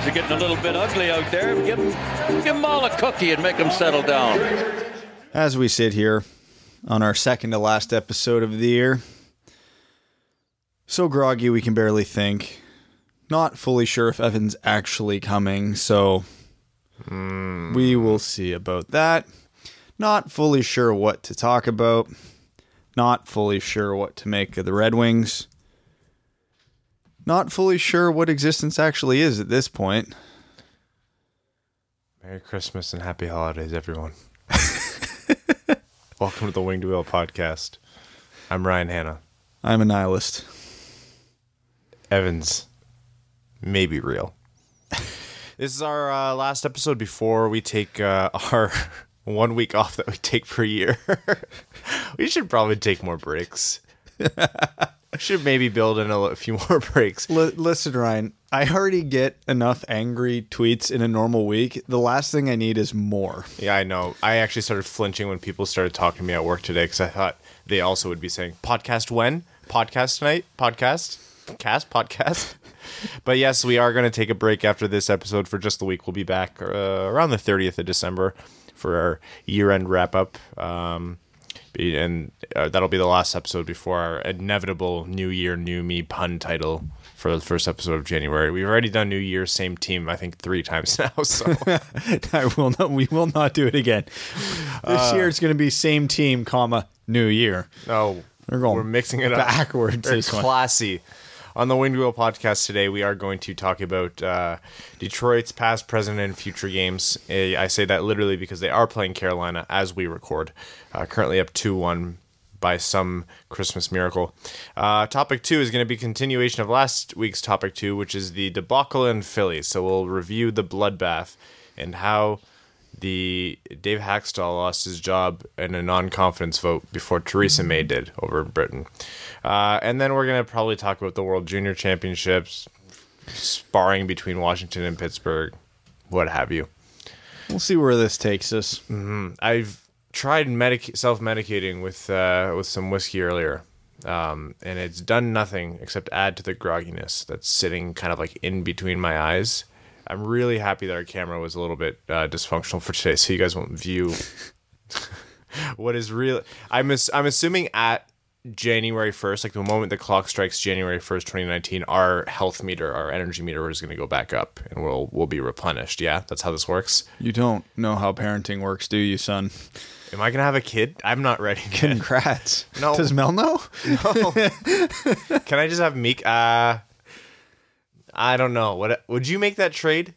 boys are getting a little bit ugly out there. Give them, give them all a cookie and make them settle down. As we sit here on our second to last episode of the year, so groggy we can barely think. Not fully sure if Evan's actually coming, so hmm. we will see about that. Not fully sure what to talk about. Not fully sure what to make of the Red Wings. Not fully sure what existence actually is at this point. Merry Christmas and happy holidays, everyone. Welcome to the Winged Wheel podcast. I'm Ryan Hana. I'm a nihilist. Evans, maybe real. this is our uh, last episode before we take uh, our one week off that we take per year. we should probably take more breaks. Should maybe build in a few more breaks. L- listen, Ryan, I already get enough angry tweets in a normal week. The last thing I need is more. Yeah, I know. I actually started flinching when people started talking to me at work today because I thought they also would be saying podcast when podcast tonight podcast cast podcast. but yes, we are going to take a break after this episode for just the week. We'll be back uh, around the 30th of December for our year end wrap up. Um, and uh, that'll be the last episode before our inevitable New Year, New Me pun title for the first episode of January. We've already done New Year, same team, I think three times now. So I will not. We will not do it again. This year it's going to be same team, comma New Year. no, We're going we're mixing it up backwards Very classy. one. On the Winged Wheel podcast today, we are going to talk about uh, Detroit's past, present, and future games. Eh, I say that literally because they are playing Carolina as we record. Uh, currently up 2 1 by some Christmas miracle. Uh, topic two is going to be continuation of last week's topic two, which is the debacle in Philly. So we'll review the bloodbath and how the Dave Hakstol lost his job in a non-confidence vote before Theresa May did over in Britain. Uh, and then we're going to probably talk about the World Junior Championships, sparring between Washington and Pittsburgh, what have you. We'll see where this takes us. I've tried medic- self-medicating with uh, with some whiskey earlier, um, and it's done nothing except add to the grogginess that's sitting kind of like in between my eyes. I'm really happy that our camera was a little bit uh, dysfunctional for today, so you guys won't view what is real. I'm ass- I'm assuming at January 1st, like the moment the clock strikes January 1st, 2019, our health meter, our energy meter is going to go back up and we'll we'll be replenished. Yeah, that's how this works. You don't know how parenting works, do you, son? Am I going to have a kid? I'm not ready. yet. Congrats. No. Does Mel know? No. Can I just have Meek? Uh, I don't know. What would you make that trade?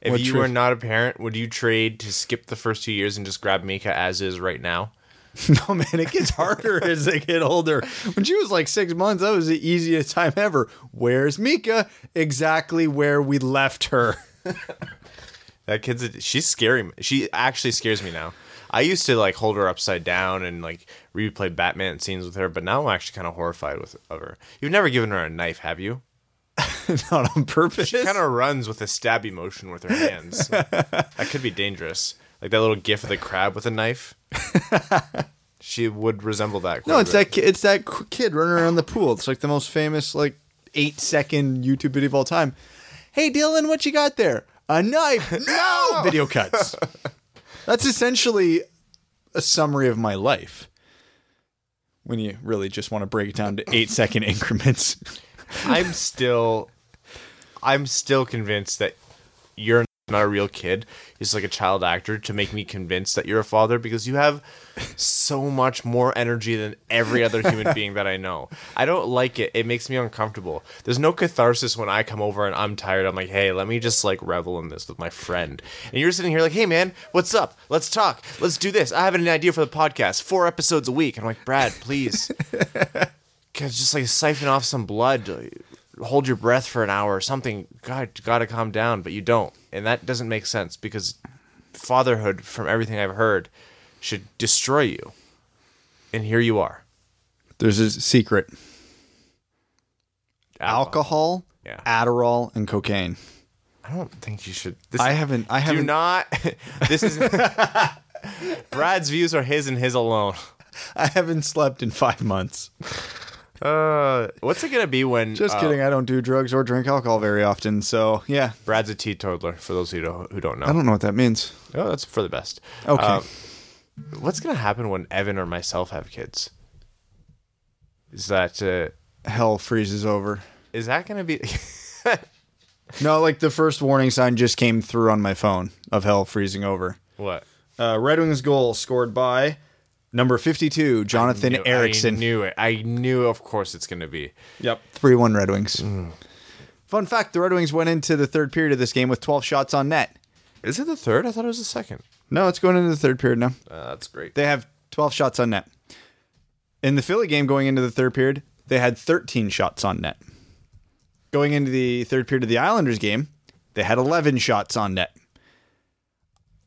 If What you trade? were not a parent, would you trade to skip the first two years and just grab Mika as is right now? No, man, it gets harder as they get older. When she was like six months, that was the easiest time ever. Where's Mika? Exactly where we left her. That kid's a, she's scary. She actually scares me now. I used to like hold her upside down and like replay Batman scenes with her, but now I'm actually kind of horrified with of her. You've never given her a knife, have you? Not on purpose. She kind of runs with a stabby motion with her hands. that could be dangerous. Like that little gif of the crab with a knife. she would resemble that. no, it's that ki- it's that k- kid running around the pool. It's like the most famous like eight second YouTube video of all time. Hey Dylan, what you got there? A knife? No. Video cuts. That's essentially a summary of my life. When you really just want to break it down to eight second increments. I'm still, I'm still convinced that you're not a real kid. It's like a child actor to make me convinced that you're a father because you have so much more energy than every other human being that I know. I don't like it. It makes me uncomfortable. There's no catharsis when I come over and I'm tired. I'm like, hey, let me just like revel in this with my friend. And you're sitting here like, hey man, what's up? Let's talk. Let's do this. I have an idea for the podcast. Four episodes a week. And I'm like, Brad, please. Just like siphon off some blood, uh, hold your breath for an hour or something. God, gotta calm down, but you don't, and that doesn't make sense because fatherhood, from everything I've heard, should destroy you. And here you are, There's a secret. Alcohol, Yeah. Adderall, and cocaine. I don't think you should. This, I haven't I Do haven't not. This is. Brad's views are his and his alone. I haven't slept in five months. Uh, what's it gonna be when? Just uh, kidding. I don't do drugs or drink alcohol very often. So yeah, Brad's a teetotaler. For those who don't, who don't know, I don't know what that means. Oh, that's for the best. Okay. Um, what's gonna happen when Evan or myself have kids? Is that uh, Hell freezes over. is that gonna be? No, like the first warning sign just came through on my phone of hell freezing over. what? Uh, Red Wings goal scored by number 52, Jonathan Knew- Ericsson. I knew it. I knew. Of course, it's gonna be. Yep. 3 1 Red Wings. Fun fact the Red Wings went into the third period of this game with 12 shots on net. Is it the third? I thought it was the second. No, it's going into the third period now. Uh, that's great. They have 12 shots on net. In the Philly game going into the third period, they had 13 shots on net. Going into the third period of the Islanders game, they had 11 shots on net.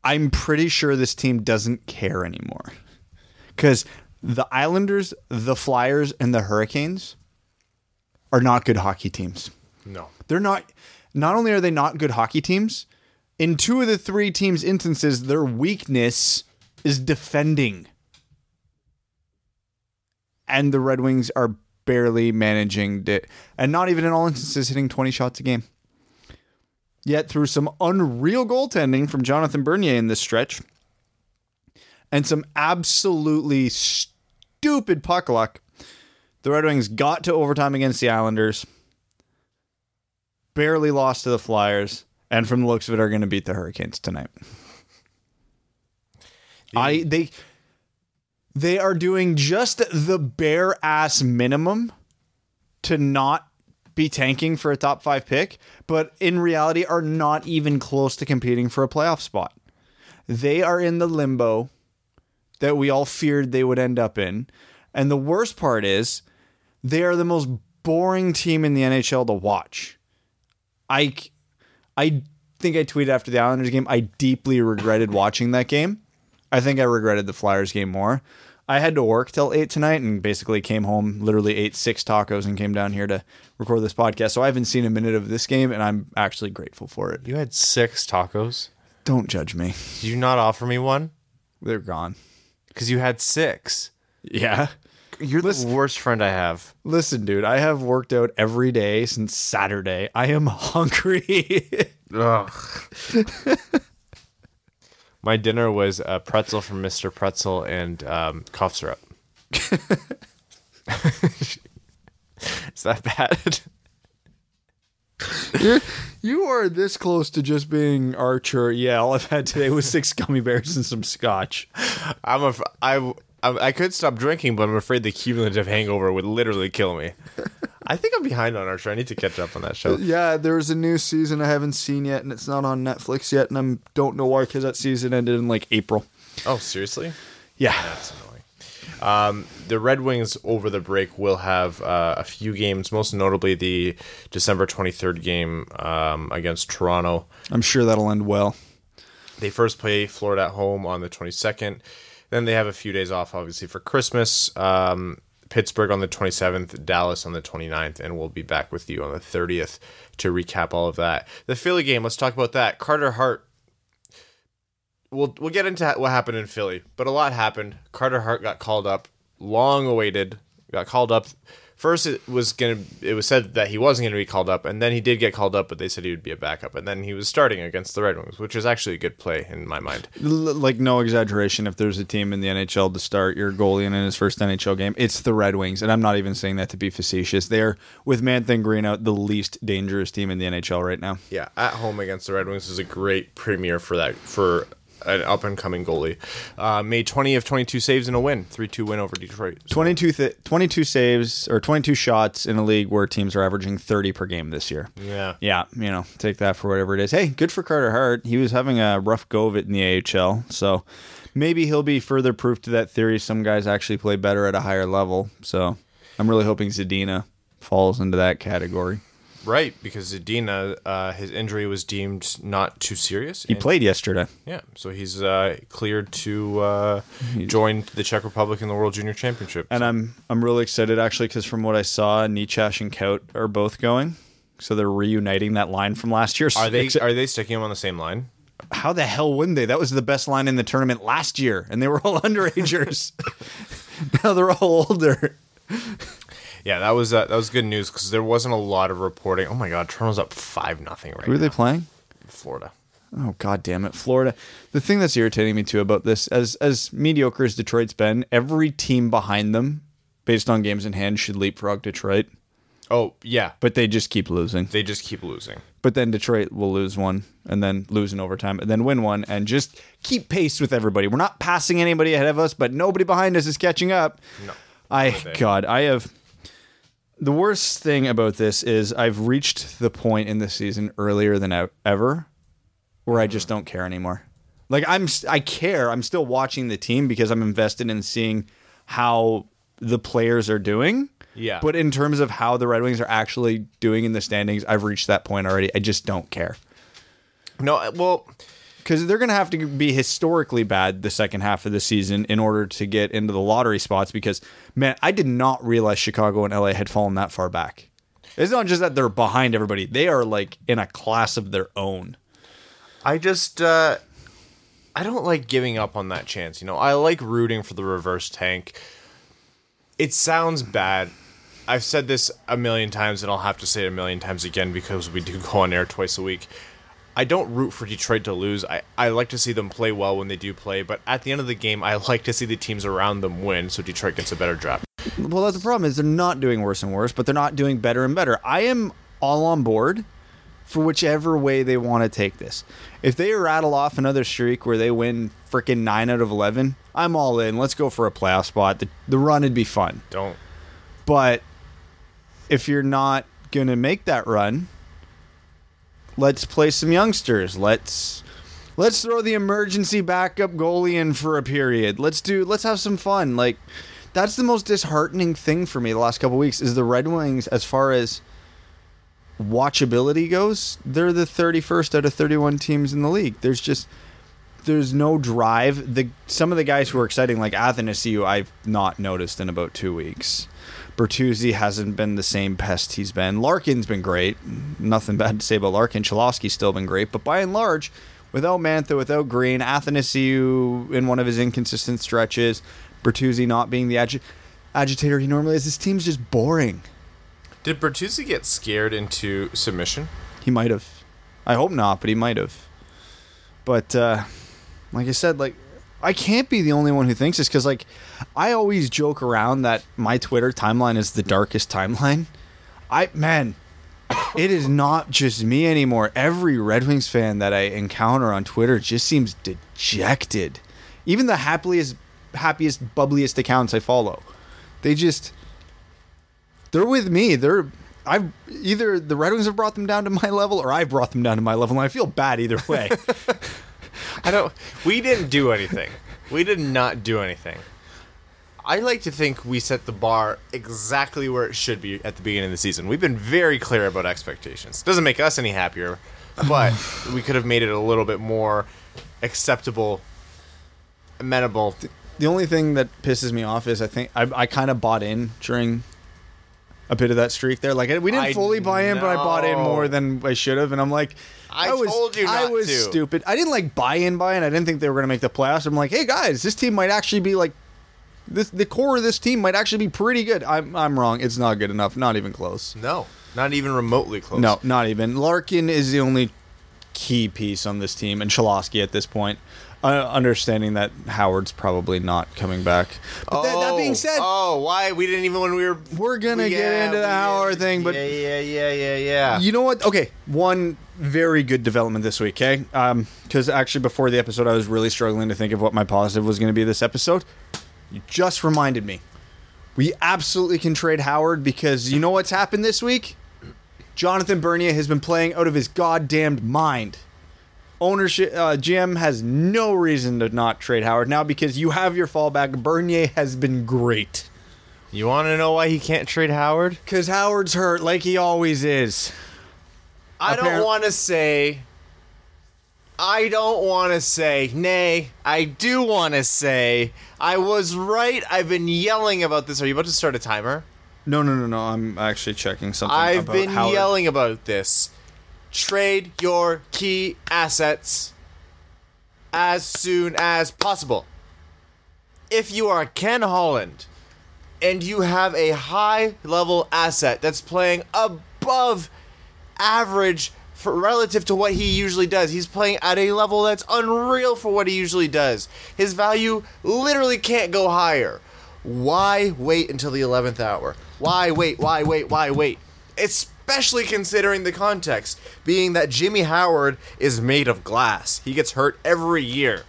I'm pretty sure this team doesn't care anymore. Because the Islanders, the Flyers, and the Hurricanes are not good hockey teams. No. They're not, not only are they not good hockey teams, in two of the three teams' instances, their weakness is defending. And the Red Wings are barely managing it, and not even in all instances hitting 20 shots a game. Yet, through some unreal goaltending from Jonathan Bernier in this stretch, and some absolutely stupid puck luck, the Red Wings got to overtime against the Islanders, barely lost to the Flyers, and from the looks of it, are going to beat the Hurricanes tonight. I they they are doing just the bare ass minimum to not be tanking for a top five pick, but in reality are not even close to competing for a playoff spot. They are in the limbo that we all feared they would end up in. And the worst part is they are the most boring team in the NHL to watch. I I think I tweeted after the Islanders game, I deeply regretted watching that game. I think I regretted the Flyers game more. I had to work till eight tonight and basically came home, literally ate six tacos and came down here to record this podcast. So I haven't seen a minute of this game and I'm actually grateful for it. You had six tacos. Don't judge me. Did you not offer me one? They're gone. Because you had six. Yeah. You're the worst friend I have. Listen, dude, I have worked out every day since Saturday. I am hungry. Ugh. My dinner was a pretzel from Mr. Pretzel and um, cough syrup. Is that bad? you are this close to just being Archer. Yeah, all I've had today was six gummy bears and some scotch. I'm a, I, I, I could stop drinking, but I'm afraid the cumulative hangover would literally kill me. I think I'm behind on Archer. I need to catch up on that show. Yeah, there's a new season I haven't seen yet, and it's not on Netflix yet, and I don't know why because that season ended in like April. Oh, seriously? Yeah, That's annoying. Um, the Red Wings over the break will have uh, a few games, most notably the December 23rd game um, against Toronto. I'm sure that'll end well. They first play Florida at home on the 22nd. Then they have a few days off, obviously, for Christmas. Um, Pittsburgh on the 27th, Dallas on the 29th, and we'll be back with you on the 30th to recap all of that. The Philly game, let's talk about that. Carter Hart. We'll we'll get into what happened in Philly, but a lot happened. Carter Hart got called up, long awaited. Got called up. First, it was gonna. It was said that he wasn't gonna be called up, and then he did get called up, but they said he would be a backup, and then he was starting against the Red Wings, which is actually a good play in my mind. L- like no exaggeration, if there's a team in the NHL to start your goalie in his first NHL game, it's the Red Wings, and I'm not even saying that to be facetious. They're with Mantha and Green out the least dangerous team in the NHL right now. Yeah, at home against the Red Wings is a great premiere for that for an up and coming goalie. Uh, made 20 of 22 saves in a win, 3 2 win over Detroit. So 22, th- 22 saves or 22 shots in a league where teams are averaging 30 per game this year. yeah. Yeah, you know, take that for whatever it is. Hey, good for Carter Hart. He was having a rough go of it in the AHL, so maybe he'll be further proof to that theory. Some guys actually play better at a higher level. So I'm really hoping Zadina falls into that category. Right, because Zadina, uh, his injury was deemed not too serious. He played yesterday. Yeah, so he's uh, cleared to uh, join the Czech Republic in the World Junior Championship. And I'm I'm really excited actually because from what I saw, Necas and Kaut are both going. So they're reuniting that line from last year. are they are they sticking him on the same line? how the hell wouldn't they? That was the best line in the tournament last year, and they were all underagers. now they're all older. Yeah, that was uh, that was good news because there wasn't a lot of reporting. Oh my God, Toronto's up five nothing right now. Who are now. they playing? Florida. Oh god damn it, Florida. The thing that's irritating me too about this, as as mediocre as Detroit's been, every team behind them, based on games in hand, should leapfrog Detroit. Oh yeah, But they just keep losing. they just keep losing. But then Detroit will lose one and then lose in overtime and then win one and just keep pace with everybody. We're not passing anybody ahead of us, but nobody behind us is catching up. No. I? God, I have the worst thing about this is I've reached the point in the season earlier than ever where I just mm. don't care anymore. Like I'm I care. I'm still watching the team because I'm invested in seeing how the players are doing. Yeah. But in terms of how the Red Wings are actually doing in the standings, I've reached that point already. I just don't care. No, well, Because they're going to have to be historically bad the second half of the season in order to get into the lottery spots. Because, man, I did not realize Chicago and LA had fallen that far back. It's not just that they're behind everybody, they are like in a class of their own. I just uh I don't like giving up on that chance. You know, I like rooting for the reverse tank. It sounds bad. I've said this a million times and I'll have to say it a million times again because we do go on air twice a week. I don't root for Detroit to lose. I, I like to see them play well when they do play, but at the end of the game, I like to see the teams around them win so Detroit gets a better draft. Well, that's the problem is they're not doing worse and worse, but they're not doing better and better. I am all on board for whichever way they want to take this. If they rattle off another streak where they win freaking 9 out of 11, I'm all in. Let's go for a playoff spot. The, the run would be fun. Don't. But if you're not going to make that run, let's play some youngsters. Let's let's throw the emergency backup goalie in for a period. Let's do let's have some fun. Like that's the most disheartening thing for me the last couple weeks is the Red Wings as far as watchability goes, they're the 31st out of 31 teams in the league. There's just there's no drive. The some of the guys who are exciting, like Athanasiu, I've not noticed in about two weeks. Bertuzzi hasn't been the same pest he's been. Larkin's been great. Nothing bad to say about Larkin. Cholowski's still been great, but by and large, without Mantha, without Green, Athanasiu in one of his inconsistent stretches, Bertuzzi not being the agi- agitator he normally is, this team's just boring. Did Bertuzzi get scared into submission? He might have. I hope not, but he might have. But uh, like I said, like I can't be the only one who thinks this because like I always joke around that my Twitter timeline is the darkest timeline. I man, it is not just me anymore. Every Red Wings fan that I encounter on Twitter just seems dejected. Even the happiest, happiest, bubbliest accounts I follow, they just they're with me. They're I've either the Red Wings have brought them down to my level or I've brought them down to my level, and I feel bad either way. I don't. We didn't do anything. We did not do anything. I like to think we set the bar exactly where it should be at the beginning of the season. We've been very clear about expectations. Doesn't make us any happier, but we could have made it a little bit more acceptable, amenable. the only thing that pisses me off is I think I, I kind of bought in during a bit of that streak there. Like we didn't I fully buy in, but I bought in more than I should have, and I'm like. I was, told you I was to. stupid. I didn't like buy in, buy in. I didn't think they were going to make the playoffs. I'm like, hey guys, this team might actually be like, this the core of this team might actually be pretty good. I'm I'm wrong. It's not good enough. Not even close. No, not even remotely close. No, not even. Larkin is the only key piece on this team, and Cholowski at this point. Uh, understanding that Howard's probably not coming back. But that, that being said, oh, why we didn't even when we were we're gonna we- get yeah, into the Howard thing. But yeah, yeah, yeah, yeah, yeah. you know what? Okay, one very good development this week. Okay, because actually before the episode, I was really struggling to think of what my positive was going to be this episode. You just reminded me. We absolutely can trade Howard because you know what's happened this week? Jonathan Bernier has been playing out of his goddamned mind. Ownership, uh, GM has no reason to not trade Howard now because you have your fallback. Bernier has been great. You want to know why he can't trade Howard? Because Howard's hurt like he always is. I Apparent- don't want to say. I don't want to say. Nay, I do want to say. I was right. I've been yelling about this. Are you about to start a timer? No, no, no, no. I'm actually checking something. I've been Howard. yelling about this. Trade your key assets as soon as possible. If you are Ken Holland, and you have a high level asset that's playing above average for relative to what he usually does. He's playing at a level that's unreal for what he usually does. His value literally can't go higher. Why wait until the 11th hour? Why wait? Why wait? Why wait? Especially considering the context, being that Jimmy Howard is made of glass. He gets hurt every year.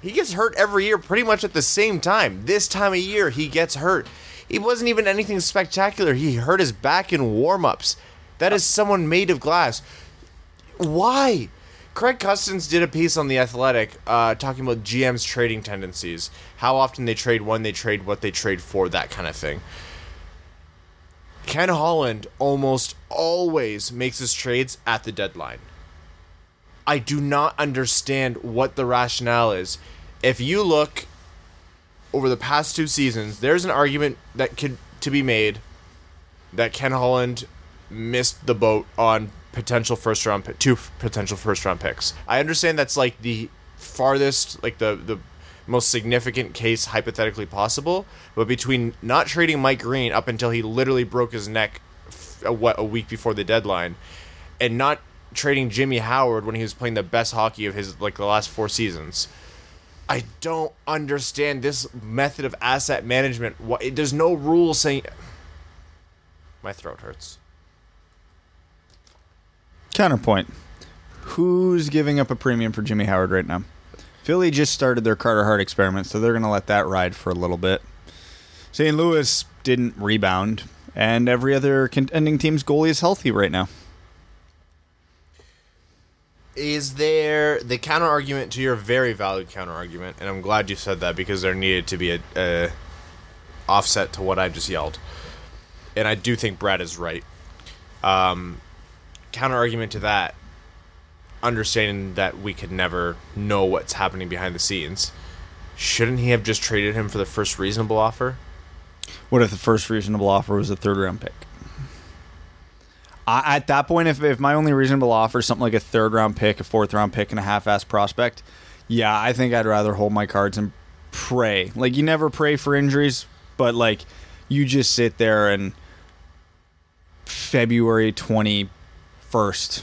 He gets hurt every year pretty much at the same time. This time of year, he gets hurt. It wasn't even anything spectacular. He hurt his back in warm ups. That is someone made of glass. Why? Craig Custance did a piece on The Athletic uh, talking about GM's trading tendencies, how often they trade, when they trade, what they trade for, that kind of thing. Ken Holland almost always makes his trades at the deadline. I do not understand what the rationale is. If you look over the past two seasons, there's an argument that could to be made that Ken Holland missed the boat on potential first round two potential first round picks. I understand that's like the farthest like the the most significant case hypothetically possible, but between not trading Mike Green up until he literally broke his neck a, what a week before the deadline and not trading Jimmy Howard when he was playing the best hockey of his like the last four seasons. I don't understand this method of asset management. What there's no rule saying. My throat hurts. Counterpoint. Who's giving up a premium for Jimmy Howard right now? Philly just started their Carter Hart experiment, so they're going to let that ride for a little bit. St. Louis didn't rebound, and every other contending team's goalie is healthy right now. Is there the counter argument to your very valid counter argument? And I'm glad you said that because there needed to be a, a offset to what I just yelled. And I do think Brad is right. Um, counter argument to that, understanding that we could never know what's happening behind the scenes, shouldn't he have just traded him for the first reasonable offer? What if the first reasonable offer was a third round pick? I, at that point, if, if my only reasonable offer is something like a third round pick, a fourth round pick, and a half ass prospect, yeah, I think I'd rather hold my cards and pray. Like, you never pray for injuries, but like, you just sit there and February 21st,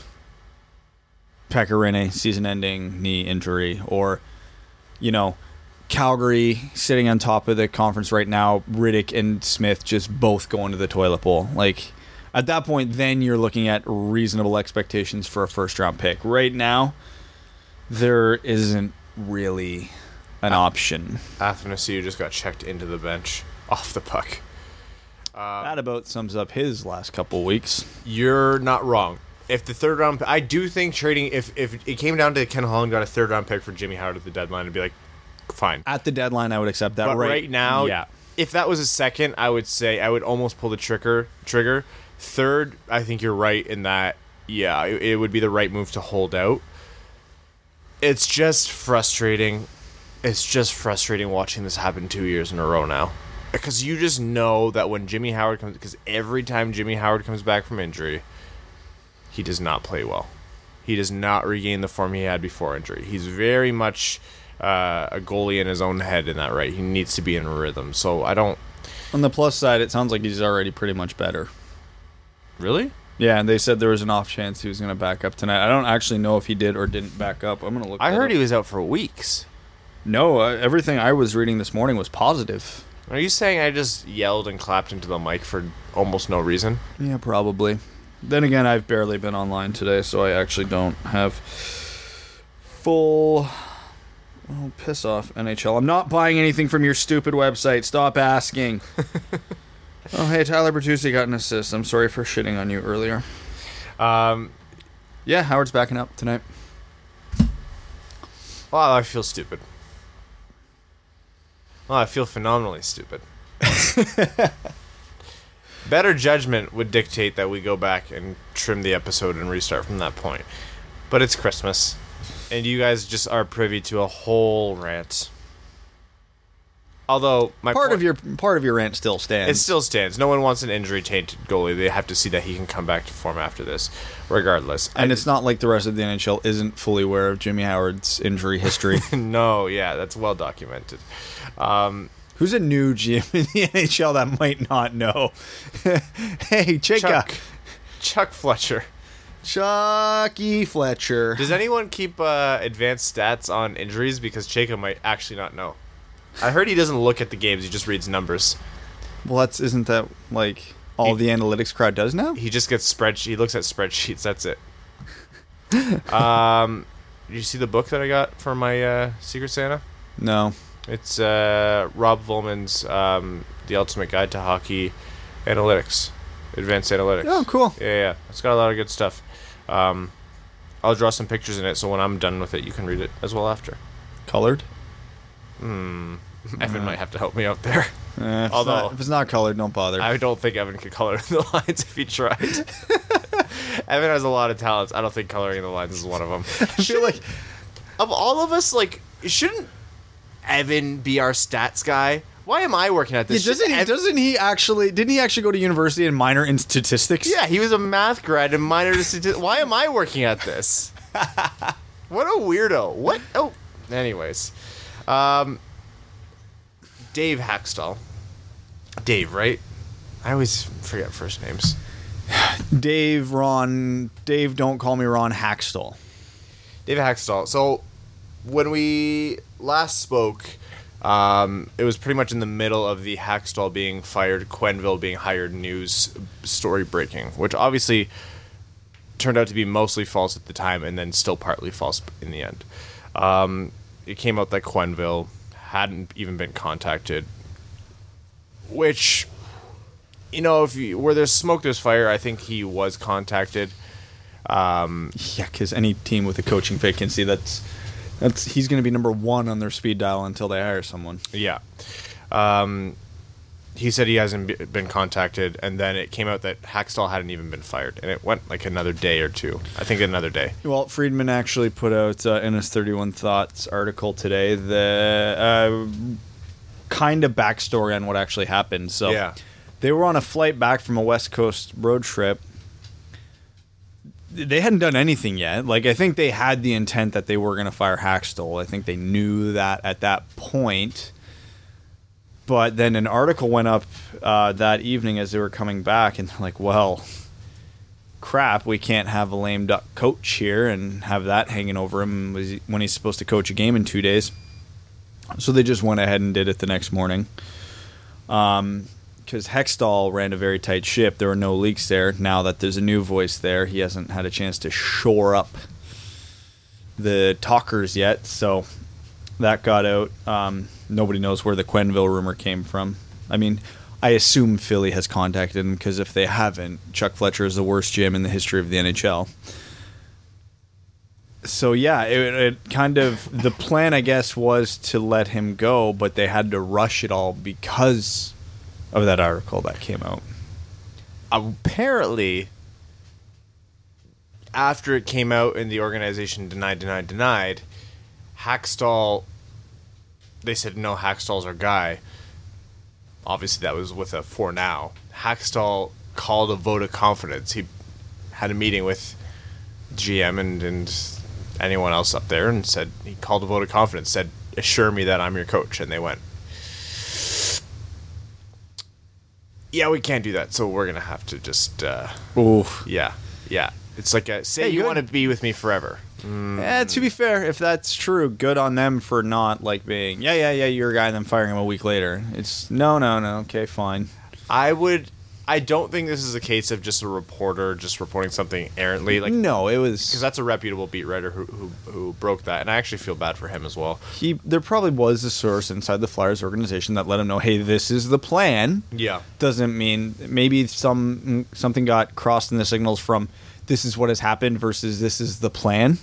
Pekka Rinne season ending knee injury, or, you know, Calgary sitting on top of the conference right now, Rittich and Smith just both going to the toilet bowl. Like at that point, then you're looking at reasonable expectations for a first round pick. Right now, there isn't really an ah. option. Athanasiu just got checked into the bench off the puck. Uh, that about sums up his last couple weeks. You're not wrong. If the third round, I do think trading. If if it came down to Ken Holland got a third round pick for Jimmy Howard at the deadline, I'd be like, fine. At the deadline, I would accept that. But right, right, now, yeah. if that was a second, I would say I would almost pull the trigger. Trigger. Third, I think you're right in that. Yeah, it, it would be the right move to hold out. It's just frustrating. It's just frustrating watching this happen two years in a row now. Because you just know that when Jimmy Howard comes, because every time Jimmy Howard comes back from injury, he does not play well. He does not regain the form he had before injury. He's very much uh, a goalie in his own head in that right. He needs to be in rhythm. So I don't On the plus side, it sounds like he's already pretty much better. really. Yeah, and they said there was an off chance he was going to back up tonight. I don't actually know if he did or didn't back up. I'm going to look. I heard up. he was out for weeks. No, uh, everything I was reading this morning was positive. Are you saying I just yelled and clapped into the mic for almost no reason? Yeah, probably. Then again, I've barely been online today, so I actually don't have full. Oh, piss off, NHL. I'm not buying anything from your stupid website. Stop asking. oh, hey, Tyler Bertuzzi got an assist. I'm sorry for shitting on you earlier. Um, Yeah, Howard's backing up tonight. well, I feel stupid. Well, I feel phenomenally stupid. Better judgment would dictate that we go back and trim the episode and restart from that point. But it's Christmas, and you guys just are privy to a whole rant. Although my Part point- of your part of your rant still stands. It still stands. No one wants an injury tainted goalie. They have to see that he can come back to form after this, regardless. and I- it's not like the rest of the NHL isn't fully aware of Jimmy Howard's injury history. no, yeah, that's well documented. Um, Who's a new GM in the NHL that might not know? hey. Chuck, Chuck Fletcher. Chucky Fletcher. Does anyone keep uh, advanced stats on injuries? Because Chaka might actually not know. I heard he doesn't look at the games; he just reads numbers. Well, that's isn't that like all the analytics crowd does now? He just gets spreadsheet. He looks at spreadsheets. That's it. um, you see the book that I got for my uh, Secret Santa? No. It's uh, Rob Vollman's um, "The Ultimate Guide to Hockey Analytics, Advanced Analytics." Oh, cool. Yeah, yeah, it's got a lot of good stuff. Um, I'll draw some pictures in it, so when I'm done with it, you can read it as well after. Colored? Hmm. Evan might have to help me out there. Eh, if, Although- it's not, if it's not colored, don't bother. I don't think Evan could color the lines if he tried. Evan has a lot of talents. I don't think coloring the lines is one of them. I feel like Of all of us, like, shouldn't Evan be our stats guy? Why am I working at Yeah, this? doesn't Shouldn't he? Doesn't he actually? Didn't he actually go to university and minor in statistics? Yeah, he was a math grad and minor in statistics. Why am I working at this? what a weirdo. What? Oh, anyways. Um, Dave Hakstol. Dave, right? I always forget first names. Dave, Ron, Dave, don't call me Ron Hackstall. Dave Hakstol. So when we last spoke, um, it was pretty much in the middle of the Hakstol being fired, Quenneville being hired news story breaking, which obviously turned out to be mostly false at the time and then still partly false in the end. Um, it came out that Quenneville hadn't even been contacted, which, you know, if you, where there's smoke, there's fire. I think he was contacted. Yeah, because any team with a coaching vacancy, that's that's he's going to be number one on their speed dial until they hire someone. Yeah. Um, he said he hasn't be- been contacted, and then it came out that Hakstol hadn't even been fired, and it went like another day or two. I think another day. Well, Friedman actually put out uh, in his 31 Thoughts article today the uh, kind of backstory on what actually happened. So Yeah. they were on a flight back from a West Coast road trip. They hadn't done anything yet. Like I think they had the intent that they were going to fire Hakstol. I think they knew that at that point. But then an article went up uh, that evening as they were coming back, and they're like, "Well, crap, we can't have a lame duck coach here and have that hanging over him when he's supposed to coach a game in two days. So they just went ahead and did it the next morning. Um, because Hextall ran a very tight ship. There were no leaks there. Now that there's a new voice there, he hasn't had a chance to shore up the talkers yet. So that got out. Um, nobody knows where the Quenneville rumor came from. I mean, I assume Philly has contacted him because if they haven't, Chuck Fletcher is the worst GM in the history of the NHL. So yeah, it, it kind of the plan, I guess, was to let him go, but they had to rush it all because of that article that came out. Apparently, after it came out and the organization denied, denied, denied, Hakstol. They said no, Hakstol's our guy. Obviously, that was with a for now. Hakstol called a vote of confidence. He had a meeting with GM and, and anyone else up there and said he called a vote of confidence. Said, "Assure me that I'm your coach," and they went. Yeah, we can't do that, so we're gonna have to just. Uh, Oof. yeah, yeah. It's like a, say Hey, you good. want to be with me forever. Eh, to be fair, if that's true, good on them for not like being yeah, yeah, yeah, you're a guy, and then firing him a week later. It's no, no, no. Okay, fine. I would. I don't think this is a case of just a reporter just reporting something errantly, like no, it was because that's a reputable beat writer who, who who broke that, and I actually feel bad for him as well. he. There probably was a source inside the Flyers organization that let him know, hey, this is the plan. Yeah, Doesn't mean maybe some something got crossed in the signals from this is what has happened versus this is the plan.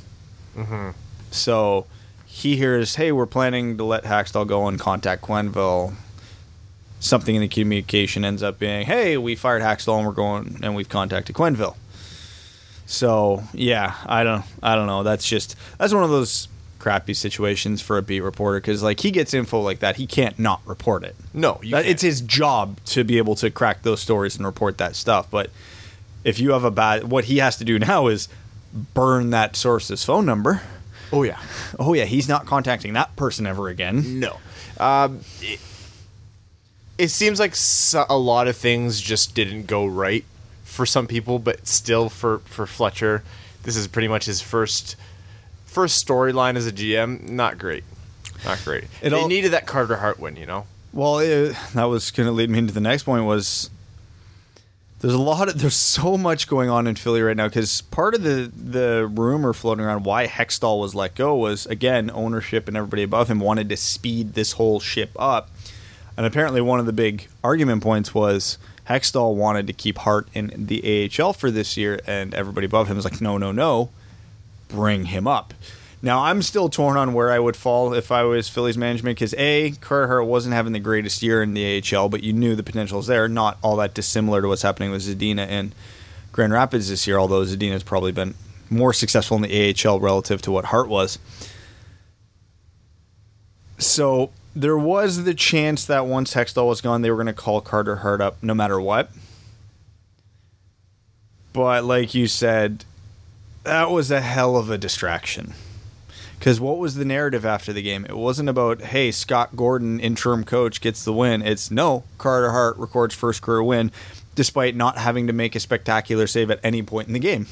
Mm-hmm. So he hears, hey, we're planning to let Hakstol go and contact Quenneville. Something in the communication ends up being, hey, we fired Hakstol and we're going and we've contacted Quenneville. So yeah, I don't, I don't know. That's just that's one of those crappy situations for a beat reporter because like he gets info like that, he can't not report it. no, That, it's his job to be able to crack those stories and report that stuff. But if you have a bad, what he has to do now is burn that source's phone number. oh yeah, Oh yeah, he's not contacting that person ever again. no. Um, it- it seems like so, a lot of things just didn't go right for some people, but still for for Fletcher, this is pretty much his first first storyline as a GM. Not great, not great. It they all- needed that Carter Hart win, you know. Well, it, that was going to lead me into the next point. Was there's a lot of there's so much going on in Philly right now because part of the the rumor floating around why Hextall was let go was again ownership and everybody above him wanted to speed this whole ship up, and apparently one of the big argument points was Hextall wanted to keep Hart in the AHL for this year, and everybody above him was like, no, no, no, bring him up. Now I'm still torn on where I would fall if I was Phillies management because a Hart wasn't having the greatest year in the AHL, but you knew the potential was there. Not all that dissimilar to what's happening with Zadina in Grand Rapids this year, although Zadina's probably been more successful in the AHL relative to what Hart was. So there was the chance that once Hextall was gone, they were going to call Carter Hart up no matter what. But like you said, that was a hell of a distraction. Because what was the narrative after the game? It wasn't about, hey, Scott Gordon, interim coach, gets the win. It's no, Carter Hart records first career win despite not having to make a spectacular save at any point in the game.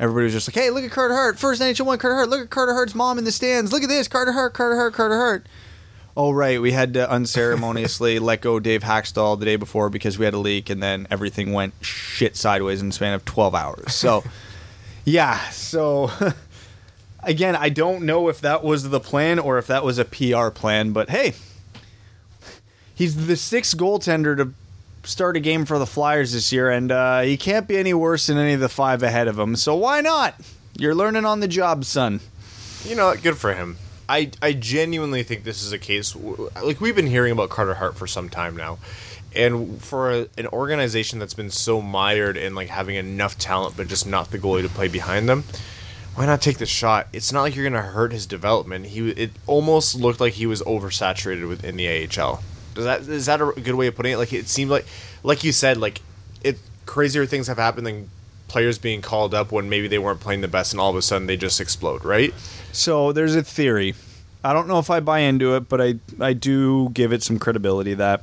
Everybody was just like, hey, look at Carter Hart. First NHL one, Carter Hart. Look at Carter Hart's mom in the stands. Look at this. Carter Hart, Carter Hart, Carter Hart. Oh, right. We had to unceremoniously let go Dave Hakstol the day before because we had a leak, and then everything went shit sideways in the span of 12 hours. So, yeah. So, again, I don't know if that was the plan or if that was a PR plan, but hey, he's the sixth goaltender to start a game for the Flyers this year, and uh, he can't be any worse than any of the five ahead of him. So, why not? You're learning on the job, son. You know, good for him. I, I genuinely think this is a case like we've been hearing about Carter Hart for some time now, and for a, an organization that's been so mired in like having enough talent but just not the goalie to play behind them, why not take the shot? It's not like you're gonna hurt his development. He it almost looked like he was oversaturated within the AHL. Does that is that a good way of putting it? Like it seemed like like you said like it crazier things have happened than players being called up when maybe they weren't playing the best and all of a sudden they just explode, right? So there's a theory. I don't know if I buy into it, but I I do give it some credibility that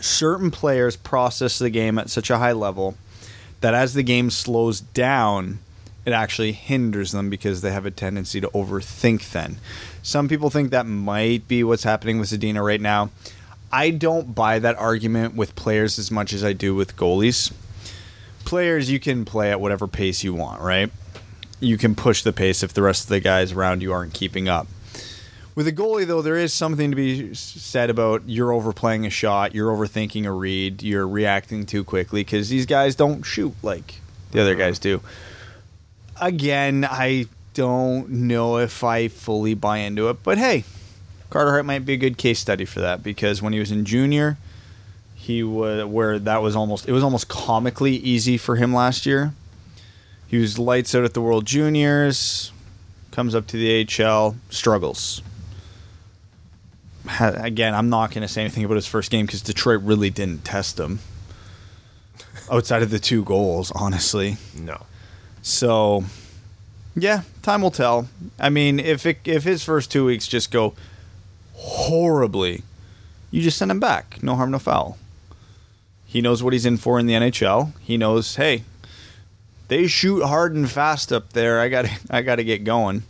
certain players process the game at such a high level that as the game slows down, it actually hinders them because they have a tendency to overthink then. Some people think that might be what's happening with Zadina right now. I don't buy that argument with players as much as I do with goalies. Players, you can play at whatever pace you want, right? You can push the pace if the rest of the guys around you aren't keeping up. With a goalie, though, there is something to be said about you're overplaying a shot, you're overthinking a read, you're reacting too quickly because these guys don't shoot like the other mm-hmm. guys do. Again, I don't know if I fully buy into it, but hey, Carter Hart might be a good case study for that because when he was in junior, he was where that was almost it was almost comically easy for him last year. He was lights out at the World Juniors, comes up to the AHL, struggles. Ha- Again, I'm not going to say anything about his first game because Detroit really didn't test him. Outside of the two goals, honestly. No. So, yeah, time will tell. I mean, if it, if his first two weeks just go horribly, you just send him back. No harm, no foul. He knows what he's in for in the NHL. He knows, hey, they shoot hard and fast up there. I got I got to get going.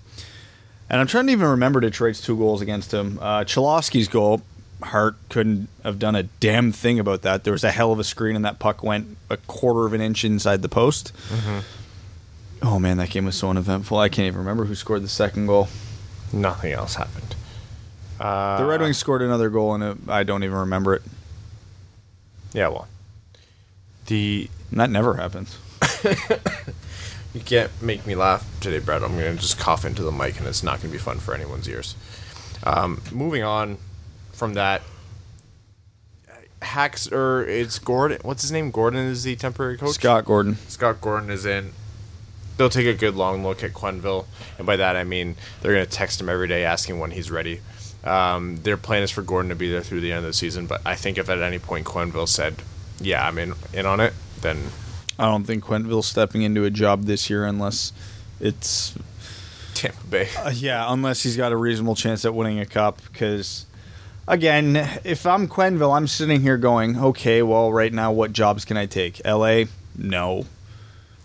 And I'm trying to even remember Detroit's two goals against him. Uh, goal, Hart couldn't have done a damn thing about that. There was a hell of a screen, and that puck went a quarter of an inch inside the post. Oh man, that game was so uneventful. I can't even remember who scored the second goal. Nothing else happened. Uh, The Red Wings scored another goal, and I don't even remember it. Yeah, well. The And that never happens. you can't make me laugh today, Brad. I'm gonna just cough into the mic, and it's not gonna be fun for anyone's ears. Um, moving on from that, Hacks or it's Gordon. What's his name? Gordon is the temporary coach. Scott Gordon. Scott Gordon is in. They'll take a good long look at Quenneville, and by that I mean they're going to text him every day asking when he's ready. Um, their plan is for Gordon to be there through the end of the season, but I think if at any point Quenneville said, "Yeah, I'm in in on it," then I don't think Quenneville's stepping into a job this year unless it's Tampa Bay. uh, yeah, unless he's got a reasonable chance at winning a cup. Because again, if I'm Quenneville, I'm sitting here going, okay, well, right now, what jobs can I take? LA? No.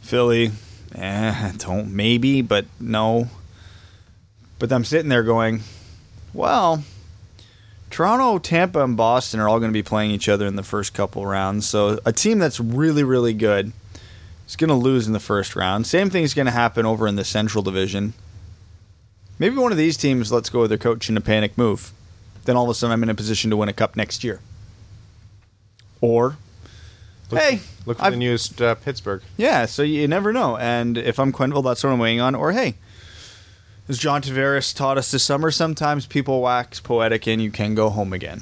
Philly? Eh, don't. Maybe, but no. But I'm sitting there going, well, Toronto, Tampa, and Boston are all going to be playing each other in the first couple rounds. So a team that's really, really good is going to lose in the first round. Same thing is going to happen over in the Central Division. Maybe one of these teams lets go of their coach in a panic move. Then all of a sudden, I'm in a position to win a cup next year. Or, Look, hey, look for I've- the newest uh, Pittsburgh. yeah, so you never know. And if I'm Quenneville, that's what I'm weighing on. Or hey, as John Tavares taught us this summer, sometimes people wax poetic and you can go home again.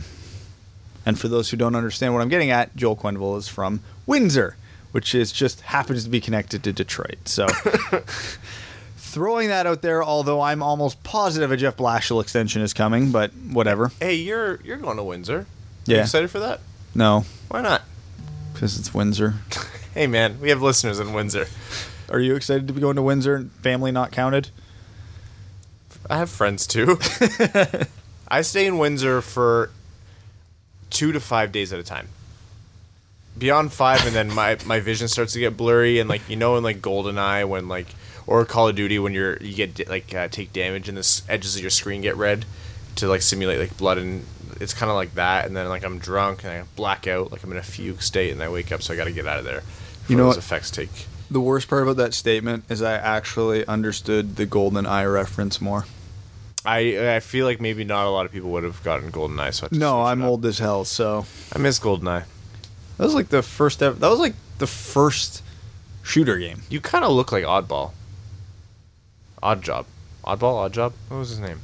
And for those who don't understand what I'm getting at, Joel Quenneville is from Windsor, which is just happens to be connected to Detroit. So throwing that out there, although I'm almost positive a Jeff Blashill extension is coming, but whatever. Hey, you're you're going to Windsor. Are Yeah. You excited for that? No, Why not? because it's Windsor. Hey, man, we have listeners in Windsor. Are you excited to be going to Windsor? Family not counted? I have friends too. I stay in Windsor for two to five days at a time. Beyond five, and then my, my vision starts to get blurry, and like you know, in like GoldenEye, when like or Call of Duty, when you're you get like uh, take damage and the edges of your screen get red to like simulate like blood, and it's kind of like that. And then like I'm drunk and I black out, like I'm in a fugue state, and I wake up, so I got to get out of there. You know those what? effects take. The worst part about that statement is I actually understood the golden eye reference more. I I feel like maybe not a lot of people would have gotten GoldenEye. So I No, I'm old as hell, so I miss Golden Eye. that was like the first ever. That was like the first shooter game. You kind of look like Oddball. Odd Job. Oddball? Odd Job? What was his name?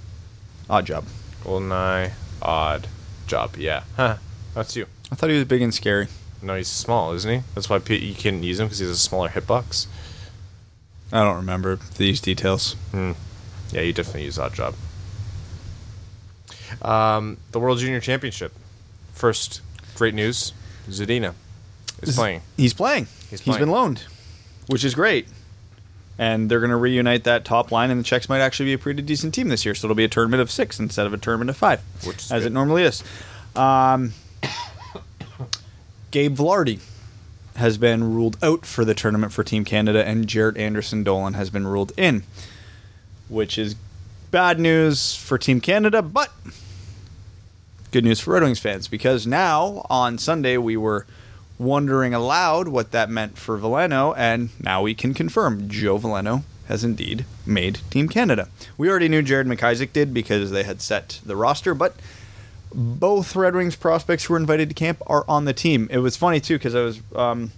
Odd job. Golden Eye, Odd Job. Yeah. Huh. That's you. I thought he was big and scary. No, he's small, isn't he? That's why P- you can't use him because he has a smaller hitbox. I don't remember these details. Yeah, you definitely use that Job. Um, the World Junior Championship. First, great news. Zadina is playing. He's playing. He's he's playing. been loaned, which is great. And they're going to reunite that top line, and the Czechs might actually be a pretty decent team this year. So it'll be a tournament of six instead of a tournament of five, Which as good. it normally is. Um, Gabe Vilardi has been ruled out for the tournament for Team Canada, and Jaret Anderson-Dolan has been ruled in, which is bad news for Team Canada, but good news for Red Wings fans because now on Sunday we were wondering aloud what that meant for Veleno, and now we can confirm Joe Veleno has indeed made Team Canada. We already knew Jared McIsaac did because they had set the roster, but both Red Wings prospects who were invited to camp are on the team. It was funny too because I was um,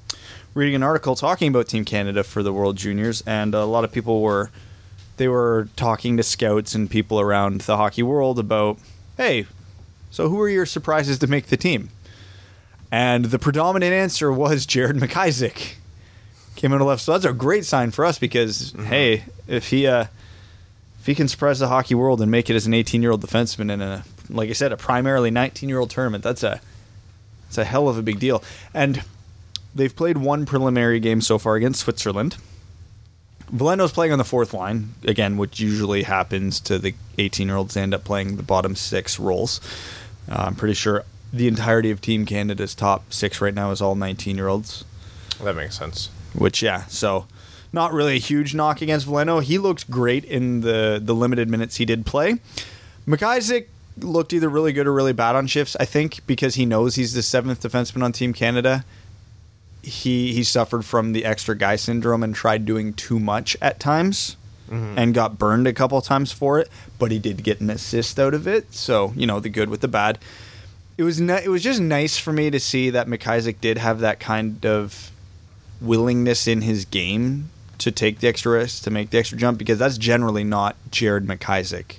reading an article talking about Team Canada for the World Juniors, and a lot of people were they were talking to scouts and people around the hockey world about, hey, so who are your surprises to make the team? And the predominant answer was Jared McIsaac. Came out of left, so that's a great sign for us because hey, if he uh, if he can surprise the hockey world and make it as an 18 year old defenseman in a like I said a primarily 19 year old tournament, that's a it's a hell of a big deal. And they've played one preliminary game so far against Switzerland. Veleno's playing on the fourth line again, which usually happens to the 18 year olds. They end up playing the bottom six roles. Uh, I'm pretty sure the entirety of Team Canada's top six right now is all 19 year olds. That makes sense. Which yeah, so not really a huge knock against Veleno. He looked great in the the limited minutes he did play. McIsaac looked either really good or really bad on shifts. I think because he knows he's the seventh defenseman on Team Canada. He he suffered from the extra guy syndrome and tried doing too much at times. Mm-hmm. And got burned a couple times for it, but he did get an assist out of it. So you know the good with the bad. It was ni- it was just nice for me to see that McIsaac did have that kind of willingness in his game to take the extra risk, to make the extra jump, because that's generally not Jared McIsaac.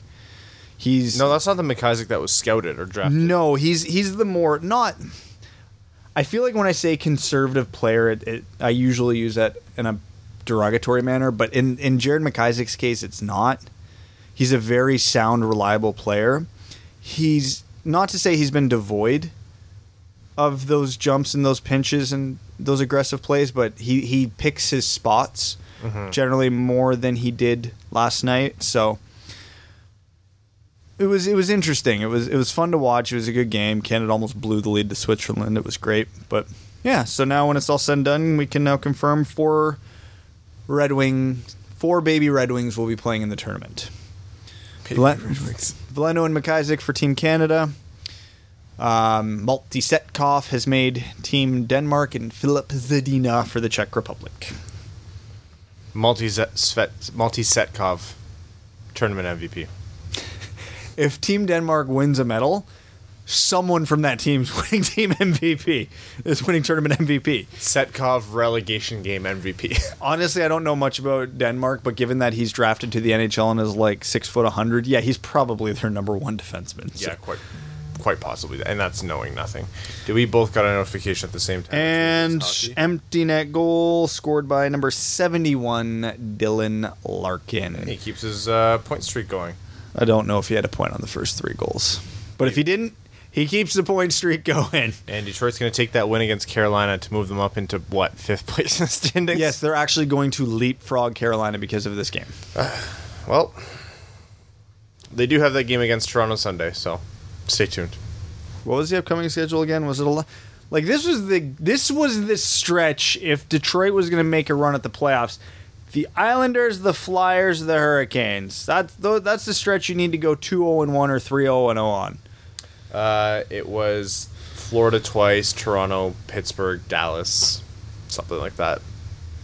He's No, that's not the McIsaac that was scouted or drafted. no, he's he's the more not. I feel like when I say conservative player, it, it, I usually use that in a derogatory manner, but in in Jared McIsaac's case, it's not. He's a very sound, reliable player. He's not to say he's been devoid of those jumps and those pinches and those aggressive plays, but he he picks his spots mm-hmm. generally more than he did last night. So it was it was interesting. It was it was fun to watch. It was a good game. Canada almost blew the lead to Switzerland. It was great. But yeah, so now when it's all said and done, we can now confirm four Red Wing, four baby Red Wings will be playing in the tournament. Vel- Veleno and McIsaac for Team Canada. Um, Malte Setkov has made Team Denmark and Philip Zadina for the Czech Republic. Malte Setkov tournament MVP. If Team Denmark wins a medal, someone from that team's winning team MVP is winning tournament MVP. Setkov relegation game MVP. Honestly, I don't know much about Denmark, but given that he's drafted to the NHL and is like six foot hundred, yeah, he's probably their number one defenseman. So- yeah, quite quite possibly. And that's knowing nothing. Did we both got a notification at the same time? And empty net goal scored by number seventy-one, Dylan Larkin. he keeps his uh, point streak going. I don't know if he had a point on the first three goals, but if he didn't, he keeps the point streak going. And Detroit's going to take that win against Carolina to move them up into what fifth place in the standings. Yes, they're actually going to leapfrog Carolina because of this game. Well, they do have that game against Toronto Sunday, so stay tuned. What was the upcoming schedule again? Was it a lot? Like this was the this was the stretch. If Detroit was going to make a run at the playoffs, the Islanders, the Flyers, the Hurricanes. That's tho- that's the stretch you need to go two zero and one or three zero and zero on. Uh, it was Florida twice, Toronto, Pittsburgh, Dallas, something like that.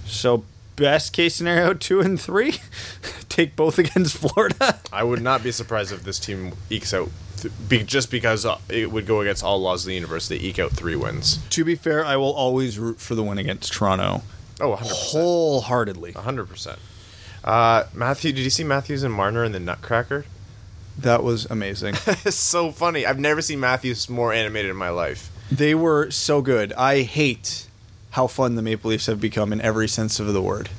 So best case scenario two and three, take both against Florida. I would not be surprised if this team ekes out, th- be, just because uh, it would go against all laws of the universe. They eke out three wins. to be fair, I will always root for the win against Toronto Oh, 100%. wholeheartedly. 100%. Uh, Matthew, did you see Matthews and Marner in the Nutcracker? That was amazing. it's so funny. I've never seen Matthews more animated in my life. They were so good. I hate how fun the Maple Leafs have become in every sense of the word.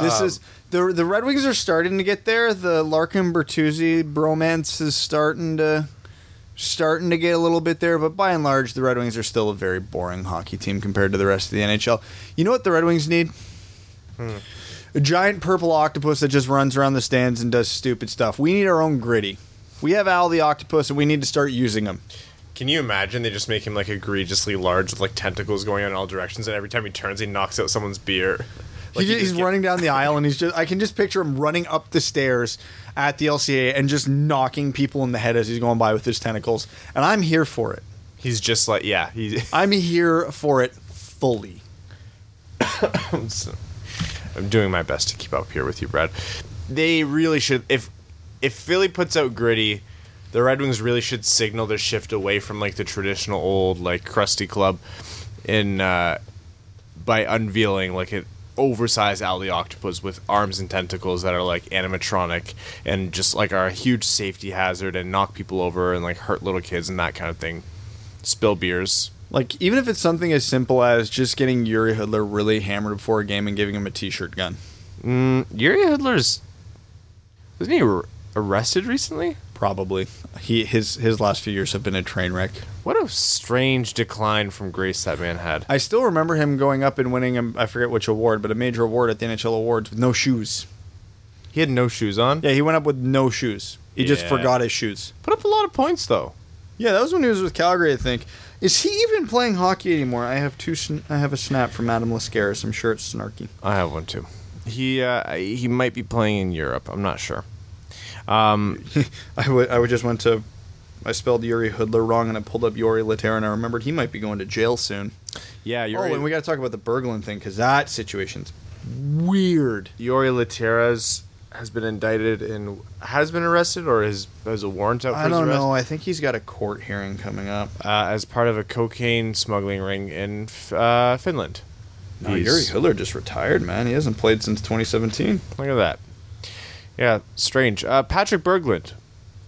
This is the the Red Wings are starting to get there. The Larkin Bertuzzi bromance is starting to starting to get a little bit there, but by and large, the Red Wings are still a very boring hockey team compared to the rest of the NHL. You know what the Red Wings need? Hmm. A giant purple octopus that just runs around the stands and does stupid stuff. We need our own gritty. We have Al the octopus, and we need to start using him. Can you imagine they just make him like egregiously large with like tentacles going in all directions, and every time he turns, he knocks out someone's beer. Like, he, he he's running down the aisle and he's just I can just picture him running up the stairs at the LCA and just knocking people in the head as he's going by with his tentacles. And I'm here for it. He's just like yeah. He. I'm here for it fully. I'm doing my best to keep up here with you, Brad. They really should. If if Philly puts out gritty, the Red Wings really should signal their shift away from like the traditional old like crusty club, in uh, by unveiling like an oversized alley Octopus with arms and tentacles that are like animatronic and just like are a huge safety hazard and knock people over and like hurt little kids and that kind of thing. Spill beers. Like even if it's something as simple as just getting Jiri Hudler really hammered before a game and giving him a t-shirt gun. Mm, Jiri Hudler's wasn't he arrested recently? Probably. He his his last few years have been a train wreck. What a strange decline from grace that man had. I still remember him going up and winning a, I forget which award, but a major award at the NHL awards with no shoes. He had no shoes on. Yeah, he went up with no shoes. He just Yeah. forgot his shoes. Put up a lot of points though. Yeah, that was when he was with Calgary, I think. Is he even playing hockey anymore? I have two. Sn- I have a snap from Adam Lascaris. I'm sure it's snarky. I have one too. He uh, he might be playing in Europe. I'm not sure. Um, I would. I would just went to. I spelled Yuri Hoodler wrong, and I pulled up Yuri Later, and I remembered he might be going to jail soon. yeah, Yuri. Oh, and we got to talk about the Berglund thing because that situation's weird. Yuri Lateras has been indicted and has been arrested or has has a warrant out for I his don't arrest know. I think he's got a court hearing coming up. uh, as part of a cocaine smuggling ring in F- uh, Finland. No, He's- Yuri Hoodler just retired, man. He hasn't played since 2017. Look at that. Yeah, strange. Uh, Patrick Berglund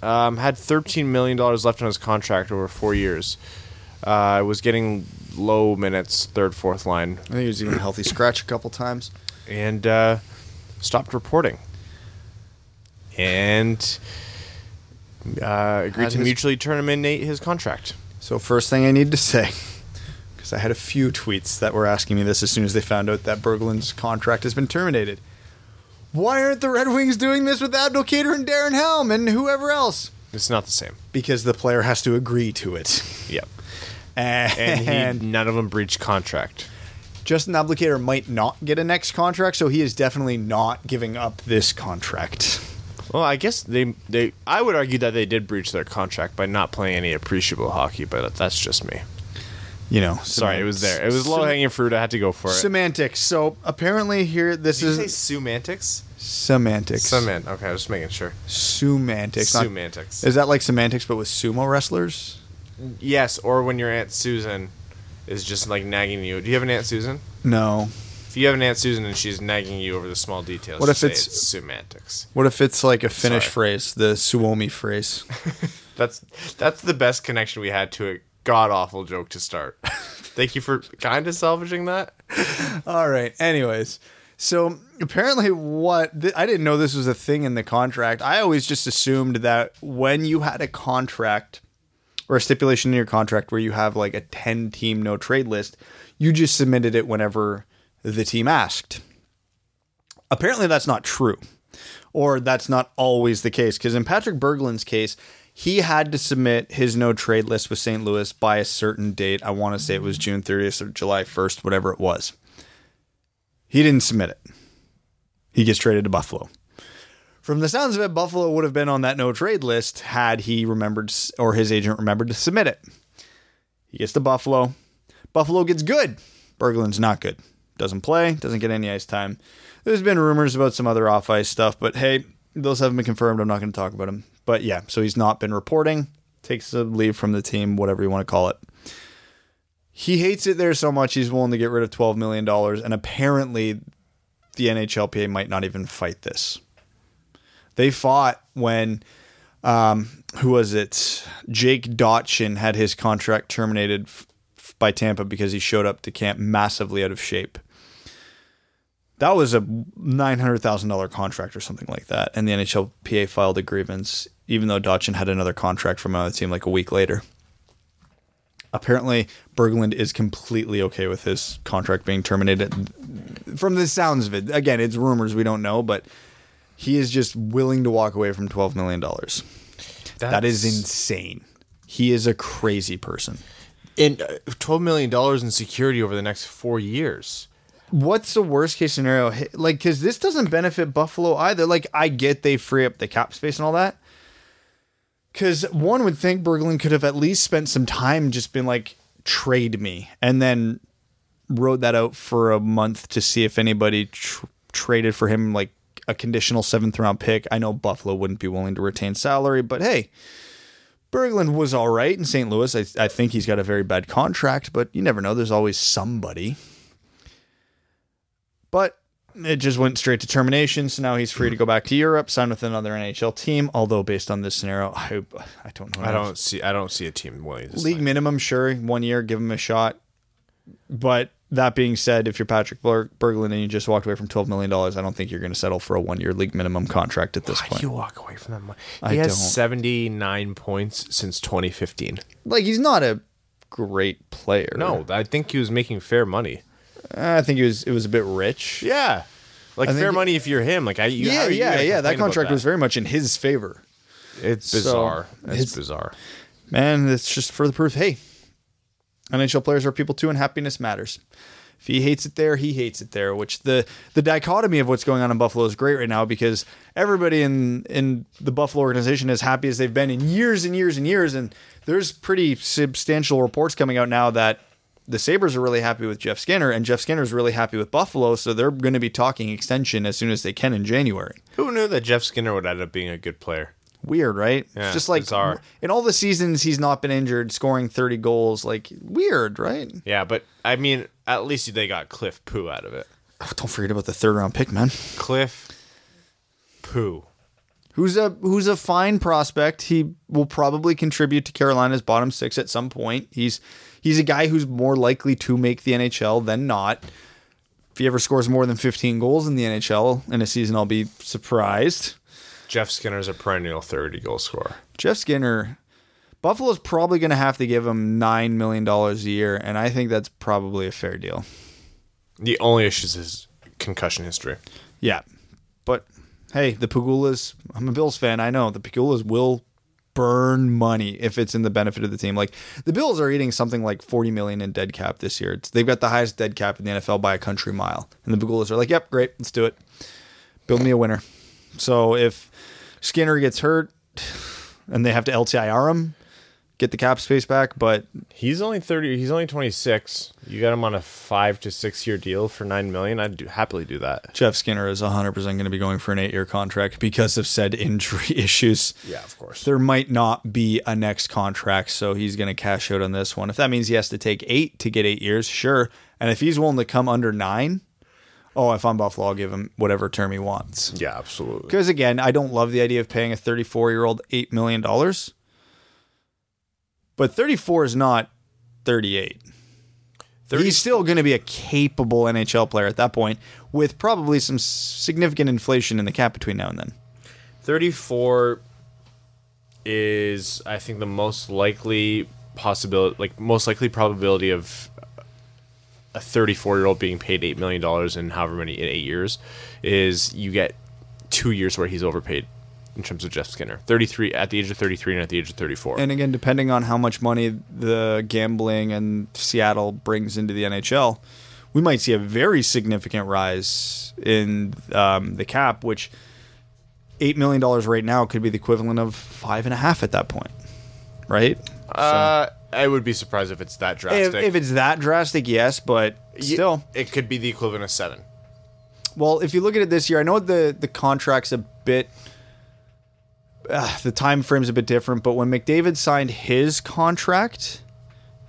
um, had $13 million left on his contract over four years. Uh, was getting low minutes, third, fourth line, I think he was even a healthy scratch a couple times. and uh, stopped reporting. And uh, agreed Had to his- mutually terminate his contract. So first thing I need to say, because I had a few tweets that were asking me this as soon as they found out that Berglund's contract has been terminated. Why aren't the Red Wings doing this with Abdelkader and Darren Helm and whoever else? It's not the same. because the player has to agree to it. Yep. And, And he, none of them breached contract. Justin Abdelkader might not get a next contract, so he is definitely not giving up this contract. Well, I guess they they I would argue that they did breach their contract by not playing any appreciable hockey, but that's just me. You know, Sorry, it was there. It was low hanging fruit. I had to go for it. Semantics. So apparently here, this Did you say is semantics? semantics. Cement. Okay, I was just making sure. Semantics. not- Semantics. Is that like semantics, but with sumo wrestlers? Yes, or when your aunt Susan is just like nagging you. Do you have an aunt Susan? No. If you have an aunt Susan and she's nagging you over the small details, What just if say it's- semantics? What if it's like a Finnish Sorry. phrase, the suomi phrase? That's that's the best connection we had to a god awful joke to start. Thank you for kind of salvaging that. All right. Anyways, so apparently, what th- I didn't know this was a thing in the contract. I always just assumed that when you had a contract or a stipulation in your contract where you have like a 10 team no trade list, you just submitted it whenever the team asked. Apparently, that's not true, or that's not always the case. Because in Patrick Berglund's case, he had to submit his no trade list with St. Louis by a certain date. I want to say it was mm-hmm. June 30th or July 1st, whatever it was. He didn't submit it. He gets traded to Buffalo. From the sounds of it, Buffalo would have been on that no trade list had he remembered or his agent remembered to submit it. He gets to Buffalo. Buffalo gets good. Berglund's not good. Doesn't play, doesn't get any ice time. There's been rumors about some other off ice stuff, but hey, those haven't been confirmed. I'm not going to talk about them. But yeah, so he's not been reporting, takes a leave from the team, whatever you want to call it. He hates it there so much he's willing to get rid of $12 million, and apparently the NHLPA might not even fight this. They fought when um, who was it? Jake Dotchin had his contract terminated f- by Tampa because he showed up to camp massively out of shape. That was a nine hundred thousand dollar contract or something like that, and the NHLPA filed a grievance, even though Dotchin had another contract from another team like a week later. Apparently, Berglund is completely okay with his contract being terminated. From the sounds of it, again, it's rumors we don't know, but he is just willing to walk away from twelve million dollars. That is insane. He is a crazy person. in uh, twelve million dollars in security over the next four years. What's the worst case scenario? Like, because this doesn't benefit Buffalo either. Like, I get they free up the cap space and all that. Because one would think Berglund could have at least spent some time just been like, trade me, and then rode that out for a month to see if anybody tr- traded for him like a conditional seventh round pick. I know Buffalo wouldn't be willing to retain salary, but hey, Berglund was all right in St. Louis. I, I think he's got a very bad contract, but you never know. There's always somebody. But it just went straight to termination. So now he's free to go back to Europe, sign with another NHL team. Although based on this scenario, I I don't know. I don't see. I don't see a team willing to league sign. minimum, sure, one year, give him a shot. But that being said, if you're Patrick Ber- Berglund and you just walked away from twelve million dollars, I don't think you're going to settle for a one year league minimum contract at this Why point. you walk away from that money? I He has don't. seventy nine points since twenty fifteen. Like he's not a great player. No, I think he was making fair money. Uh, I think it was it was a bit rich. Yeah, like I fair money if you're him. Like I, you, how yeah, are you yeah, gonna yeah. That about contract was very much in his favor. It's So, bizarre. it's it's- bizarre. Man, it's just further proof. Hey, NHL players are people too, and happiness matters. If he hates it there, he hates it there. Which the the dichotomy of what's going on in Buffalo is great right now because everybody in in the Buffalo organization is happy as they've been in years and years and years, and there's pretty substantial reports coming out now that the Sabres are really happy with Jeff Skinner, and Jeff Skinner is really happy with Buffalo, so they're going to be talking extension as soon as they can in January. Who knew that Jeff Skinner would end up being a good player? Weird, right? Yeah, it's just like bizarre. in all the seasons he's not been injured, scoring 30 goals. Like weird, right? Yeah, but I mean, at least they got Cliff Pu out of it. Oh, don't forget about the third round pick, man. Cliff Pu. Who's a who's a fine prospect. He will probably contribute to Carolina's bottom six at some point. He's he's a guy who's more likely to make the NHL than not. If he ever scores more than 15 goals in the NHL in a season, I'll be surprised. Jeff Skinner's a perennial 30 goal scorer. Jeff Skinner, Buffalo's probably going to have to give him nine million dollars a year, and I think that's probably a fair deal. The only issue is his concussion history. Yeah. But hey, the Pegulas, I'm a Bills fan. I know the Pegulas will burn money if it's in the benefit of the team. Like the Bills are eating something like 40 million in dead cap this year. It's, they've got the highest dead cap in the NFL by a country mile. And the Bills are like, "Yep, great, let's do it. Build me a winner." So if Skinner gets hurt and they have to LTIR him, get the cap space back, but He's only thirty. He's only twenty six. You got him on a five to six year deal for nine million. I'd do, happily do that. Jeff Skinner is 100% going to be going for an 8-year contract because of said injury issues. Yeah, of course. there might not be a next contract, so he's going to cash out on this one. If that means he has to take eight to get eight years, sure. And if he's willing to come under nine, oh, if I'm Buffalo, I'll give him whatever term he wants. Yeah, absolutely. Because again, I don't love the idea of paying a 34 year old $8 million. But 34 is not 38. He's still going to be a capable NHL player at that point, with probably some significant inflation in the cap between now and then. 34 is I think the most likely possibility like most likely probability of a 34 year old being paid 8 million dollars in however many in 8 years is you get 2 years where he's overpaid in terms of Jeff Skinner 33 at the age of 33 and at the age of 34 And again, depending on how much money the gambling and Seattle brings into the NHL, we might see a very significant rise in um, the cap, which eight million dollars right now could be the equivalent of five and a half at that point, right? uh I would be surprised if it's that drastic if it's that drastic, yes, but still. it could be the equivalent of 7 Well, if you look at it this year, I know the the contract's a bit. Uh, the time frame's a bit different, but when McDavid signed his contract,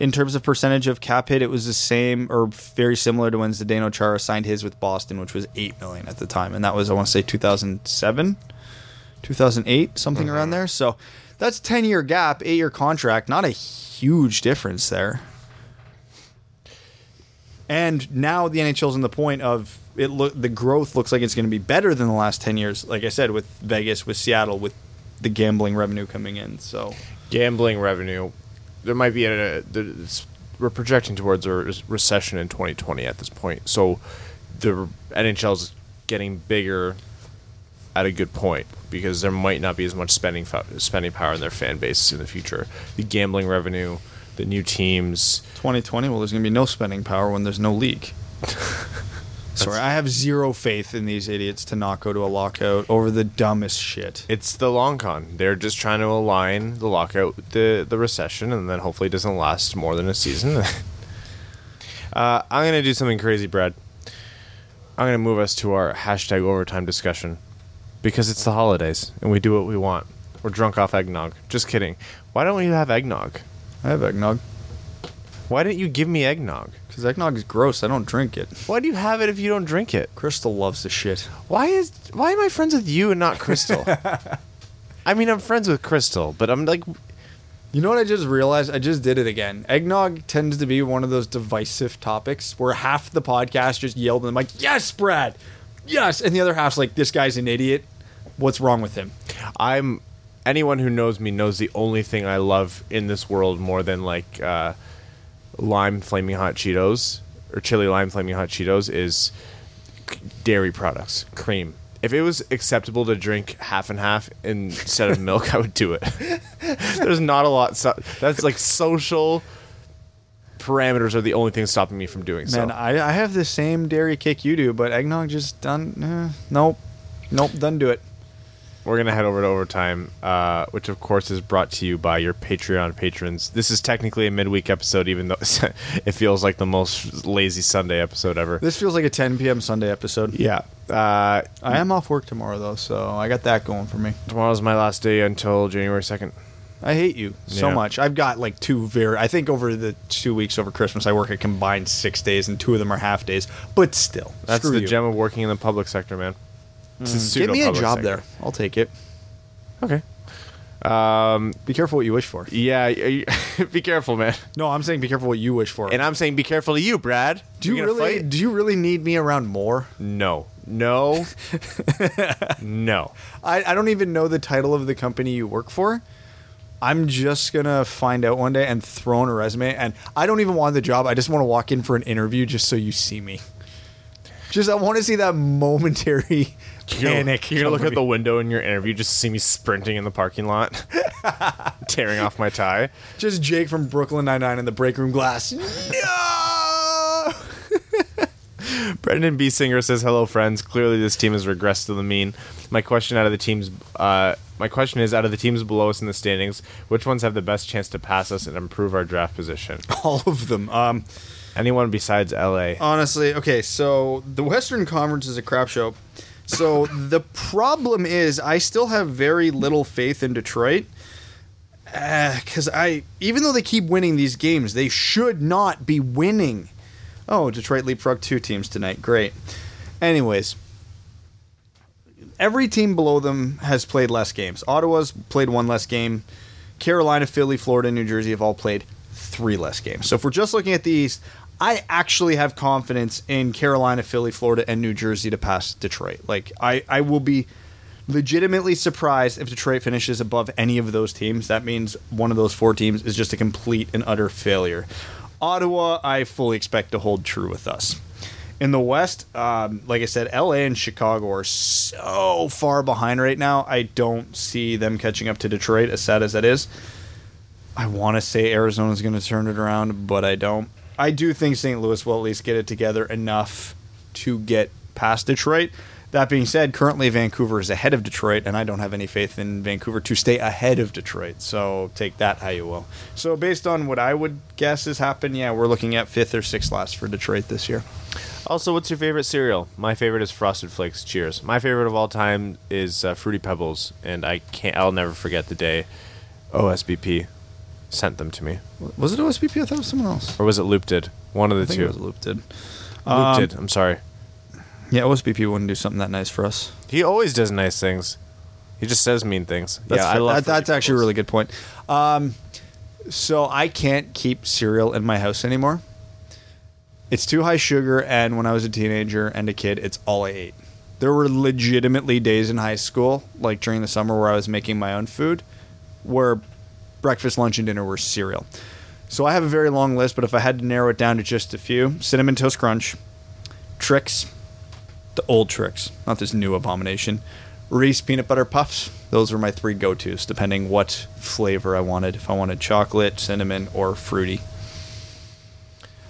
in terms of percentage of cap hit, it was the same or very similar to when Zdeno Chara signed his with Boston, which was eight million at the time, and that was I want to say two thousand seven, two thousand eight, something around there. So that's ten year gap, eight year contract, not a huge difference there. And now the NHL's in the point of it. Look, the growth looks like it's going to be better than the last ten years. Like I said, with Vegas, with Seattle, with the gambling revenue coming in. So gambling revenue. There might be a, a we're projecting towards a recession in 2020 at this point. So the NHL's getting bigger at a good point because there might not be as much spending spending power in their fan base in the future. The gambling revenue, the new teams. 2020, well, there's going to be no spending power when there's no league. Sorry, I have zero faith in these idiots to not go to a lockout over the dumbest shit. It's the long con. They're just trying to align the lockout with the the recession, and then hopefully it doesn't last more than a season. uh, I'm gonna do something crazy, Brad. I'm gonna move us to our hashtag overtime discussion because it's the holidays and we do what we want. We're drunk off eggnog. Just kidding. Why don't we have eggnog? I have eggnog Why didn't you give me eggnog? Because eggnog is gross. I don't drink it. Why do you have it if you don't drink it? Crystal loves the shit. Why is why am I friends with you and not Crystal? I mean, I'm friends with Crystal, but I'm like, You know what I just realized? I just did it again. Eggnog tends to be one of those divisive topics where half the podcast just yelled and like, "Yes, Brad, yes," and the other half's like, "This guy's an idiot. What's wrong with him?" I'm anyone who knows me knows the only thing I love in this world more than like uh, lime flaming hot Cheetos or chili lime flaming hot Cheetos is dairy products, cream. If it was acceptable to drink half and half instead of milk, I would do it. There's not a lot. So, that's like social parameters are the only thing stopping me from doing so. Man, I, I have the same dairy kick you do, but eggnog just done. Eh, nope, nope, doesn't do it. We're gonna head over to overtime, uh, which of course is brought to you by your Patreon patrons. This is technically a midweek episode, even though it feels like the most lazy Sunday episode ever. This feels like a 10 p.m. Sunday episode. Yeah, uh, I am off work tomorrow though, so I got that going for me. tomorrow's my last day until January second. I hate you so Yeah. much. I've got like two very. I think over the two weeks over Christmas, I work a combined six days, and two of them are half days. But still, That's the you. gem of working in the public sector, man. It's a Give me a job sector. there. I'll take it. Okay. Um. Be careful what you wish for. Yeah. you- be careful, man. No, I'm saying be careful what you wish for. And I'm saying, be careful to you, Brad. do you really? fight? Do you really need me around more? No. No. no. I, I don't even know the title of the company you work for. I'm just gonna find out one day and throw in a resume. And I don't even want the job. I just want to walk in for an interview just so you see me. Just I want to see that momentary panic. You're gonna look at the window in your interview, just see me sprinting in the parking lot, tearing off my tie. Just Jake from Brooklyn Nine Nine in the break room glass. No. Brendan B. Singer says, "Hello, friends. Clearly, this team has regressed to the mean. My question out of the teams, uh, my question is, out of the teams below us in the standings, which ones have the best chance to pass us and improve our draft position? All of them. Um, Anyone besides LA? honestly, okay. So the Western Conference is a crap show. So the problem is, I still have very little faith in Detroit. Uh, because I, even though they keep winning these games, they should not be winning. Oh, Detroit leapfrog two teams tonight. Great. Anyways, every team below them has played less games. Ottawa's played one less game. Carolina, Philly, Florida, New Jersey have all played three less games. So if we're just looking at the East, I actually have confidence in Carolina, Philly, Florida, and New Jersey to pass Detroit. Like I, I will be legitimately surprised if Detroit finishes above any of those teams. That means one of those four teams is just a complete and utter failure. Ottawa, I fully expect to hold true with us. In the West, um, like I said, LA and Chicago are so far behind right now. I don't see them catching up to Detroit, as sad as that is. I want to say Arizona's going to turn it around, but I don't. I do think St. Louis will at least get it together enough to get past Detroit. That being said, currently Vancouver is ahead of Detroit, and I don't have any faith in Vancouver to stay ahead of Detroit. So take that how you will. So based on what I would guess has happened, yeah, we're looking at fifth or sixth last for Detroit this year. Also, what's your favorite cereal? My favorite is Frosted Flakes. Cheers. My favorite of all time is uh, Fruity Pebbles, and I can't. I'll never forget the day OSBP sent them to me, Was it OSBP? I thought it was someone else. or was it Loop did? One of the I think two. it was Loop did. Loop Um, did. I'm sorry. Yeah, OSBP wouldn't do something that nice for us. He always does nice things. He just says mean things. That's yeah, I love. that, that's actually a really good point. Um, so I can't keep cereal in my house anymore. It's too high sugar, and when I was a teenager and a kid, it's all I ate. There were legitimately days in high school, like during the summer, where I was making my own food, where breakfast, lunch, and dinner were cereal. So I have a very long list, but if I had to narrow it down to just a few, cinnamon toast crunch, tricks, the old tricks, not this new abomination. Reese peanut butter puffs. Those were my three go-tos, depending what flavor I wanted. If I wanted chocolate, cinnamon, or fruity.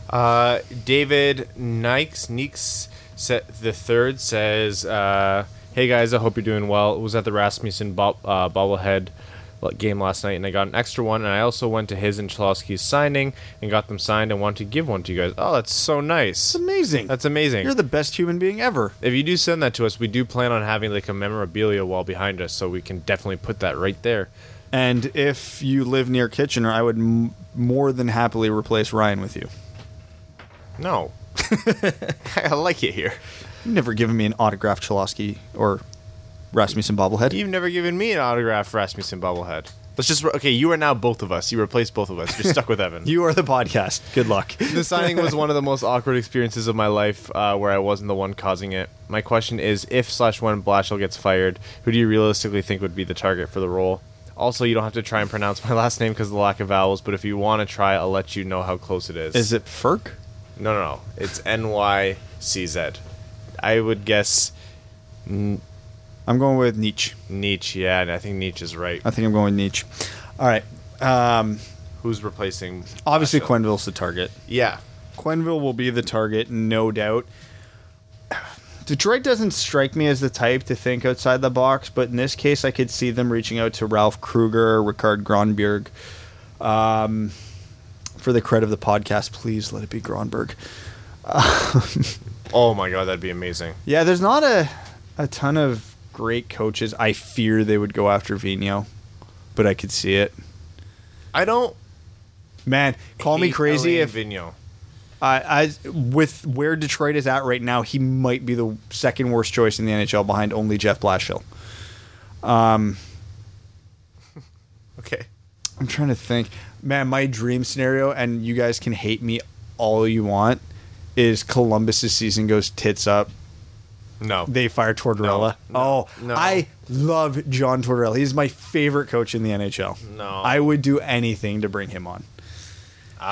Uh, David Nikes Neeks the third says, uh, "Hey guys, I hope you're doing well. It was at the Rasmussen bo- uh, bobblehead game last night, and I got an extra one. And I also went to his and Cholowski's signing and got them signed. and want to give one to you guys. Oh, that's so nice. It's amazing. That's amazing. You're the best human being ever. if you do send that to us, we do plan on having like a memorabilia wall behind us, so we can definitely put that right there. And if you live near Kitchener, I would m- more than happily replace Ryan with you. No, I like it here. You've never given me an autographed Chalosky or Rasmussen bobblehead. You've never given me an autograph Rasmussen bobblehead. Let's just okay. You are now both of us. You replaced both of us. You're stuck with Evan. You are the podcast. Good luck. the signing was one of the most awkward experiences of my life, uh, where I wasn't the one causing it. My question is, if slash when Blashill gets fired, who do you realistically think would be the target for the role? Also, you don't have to try and pronounce my last name because of the lack of vowels, but if you want to try, I'll let you know how close it is. Is it Ferk? No, no, no. It's N Y C Z. I would guess I'm going with Nietzsche. Nietzsche. Yeah, and I think Nietzsche is right. I think I'm going with Nietzsche. All right. Um, Who's replacing? obviously? Quenneville's the target. Yeah. Quenneville will be the target, no doubt. Detroit doesn't strike me as the type to think outside the box, but in this case, I could see them reaching out to Ralph Krueger, Rikard Grönborg. Um, for the credit of the podcast, please let it be Grönborg. Oh my god, that'd be amazing. Yeah, there's not a a ton of great coaches. I fear they would go after Vigneault, but I could see it. I don't. Man, call me crazy Alain if Vigneault. I, I with where Detroit is at right now, he might be the second worst choice in the NHL behind only Jeff Blashill. Um. Okay. I'm trying to think. Man, my dream scenario, and you guys can hate me all you want, is Columbus's season goes tits up. No. They fire Tortorella. No, oh, no. I love John Tortorella. He's my favorite coach in the NHL. No. I would do anything to bring him on.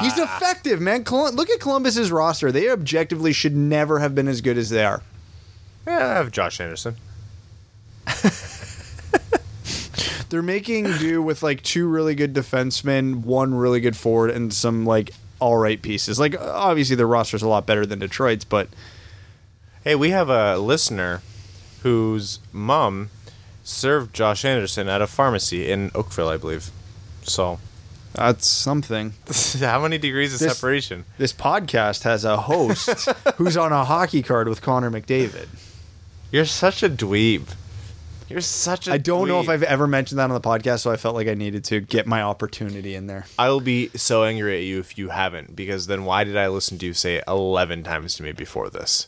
He's ah. effective, man. Colum- look at Columbus's roster. They objectively should never have been as good as they are. Yeah, I have Josh Anderson. They're making do with like two really good defensemen, one really good forward, and some like all right pieces. Like obviously their roster's a lot better than Detroit's, but Hey, we have a listener whose mom served Josh Anderson at a pharmacy in Oakville, I believe. So, that's something. how many degrees of This- separation? This podcast has a host who's on a hockey card with Connor McDavid. You're such a dweeb. You're such a I don't know if. I've ever mentioned that on the podcast, so I felt like I needed to get my opportunity in there. I will be so angry at you if you haven't, because then why did I listen to you say it 11 times to me before this?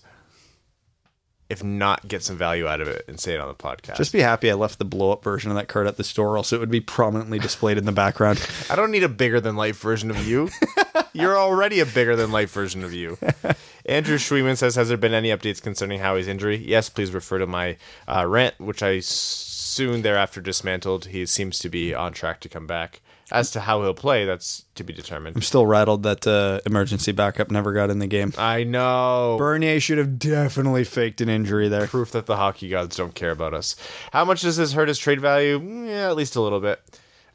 If not, get some value out of it and say it on the podcast. Just be happy I left the blow up version of that card at the store, else it would be prominently displayed in the background. I don't need a bigger than life version of you. You're already a bigger than life version of you. Andrew Schweeman says, "Has there been any updates concerning Howie's injury?" Yes, please refer to my uh, rant, which I soon thereafter dismantled. He seems to be on track to come back. As to how he'll play, that's to be determined. I'm still rattled that uh, emergency backup never got in the game. I know. Bernier should have definitely faked an injury there. proof that the hockey gods don't care about us. How much does this hurt his trade value? Yeah, at least a little bit.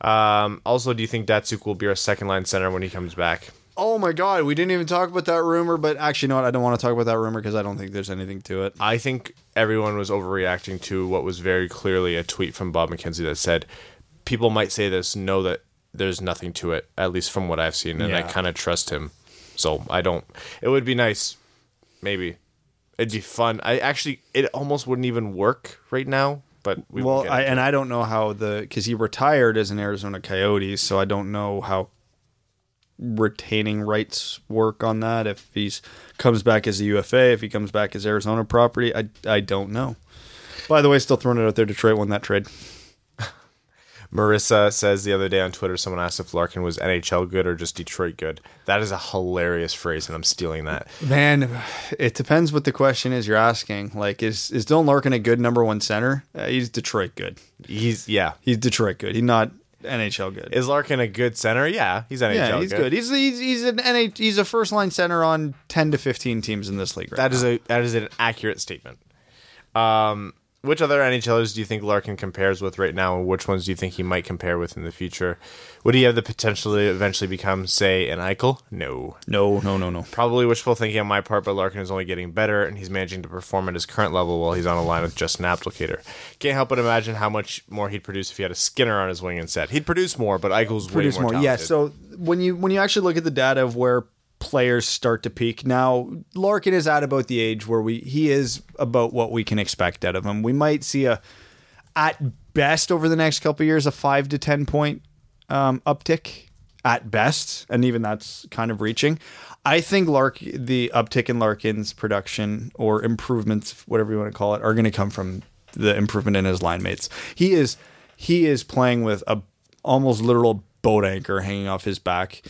Um, also, do you think Datsyuk will be our second line center when he comes back? Oh my god, we didn't even talk about that rumor, but actually, you know what? I don't want to talk about that rumor because I don't think there's anything to it. I think everyone was overreacting to what was very clearly a tweet from Bob McKenzie that said, "People might say this, know that there's nothing to it, at least from what I've seen, and I kind of trust him." So I don't. It would be nice, maybe. It'd be fun. I actually, it almost wouldn't even work right now. But we Well, I, and I don't know how the because he retired as an Arizona Coyotes, so I don't know how retaining rights work on that. If he comes back as a UFA, if he comes back as Arizona property, I I don't know. By the way, still throwing it out there. Detroit won that trade. Marissa says the other day on Twitter, someone asked if Larkin was NHL good or just Detroit good. That is a hilarious phrase, and I'm stealing that. Man, it depends what the question is you're asking. Like, is is Dylan Larkin a good number one center? Uh, he's Detroit good. He's yeah. He's Detroit good. He's not NHL good. Is Larkin a good center? Yeah, he's NHL yeah, he's good. good. He's he's he's an NH, he's a first line center on ten to fifteen teams in this league. Right That is a that is an accurate statement. Um, which other NHLers do you think Larkin compares with right now, and which ones do you think he might compare with in the future? Would he have the potential to eventually become, say, an Eichel? No. no no no no. Probably wishful thinking on my part, but Larkin is only getting better, and he's managing to perform at his current level while he's on a line with just an applicator. Can't help but imagine how much more he'd produce if he had a Skinner on his wing instead. He'd produce more, but Eichel's Produce way more. more. Yeah. So when you when you actually look at the data of where players start to peak now, Larkin is at about the age where we he is about what we can expect out of him. We might see a at best over the next couple years a five to ten point um, uptick at best, and even that's kind of reaching. I think Lark the uptick in Larkin's production or improvements, whatever you want to call it, are going to come from the improvement in his line mates. He is he is playing with a almost literal boat anchor hanging off his back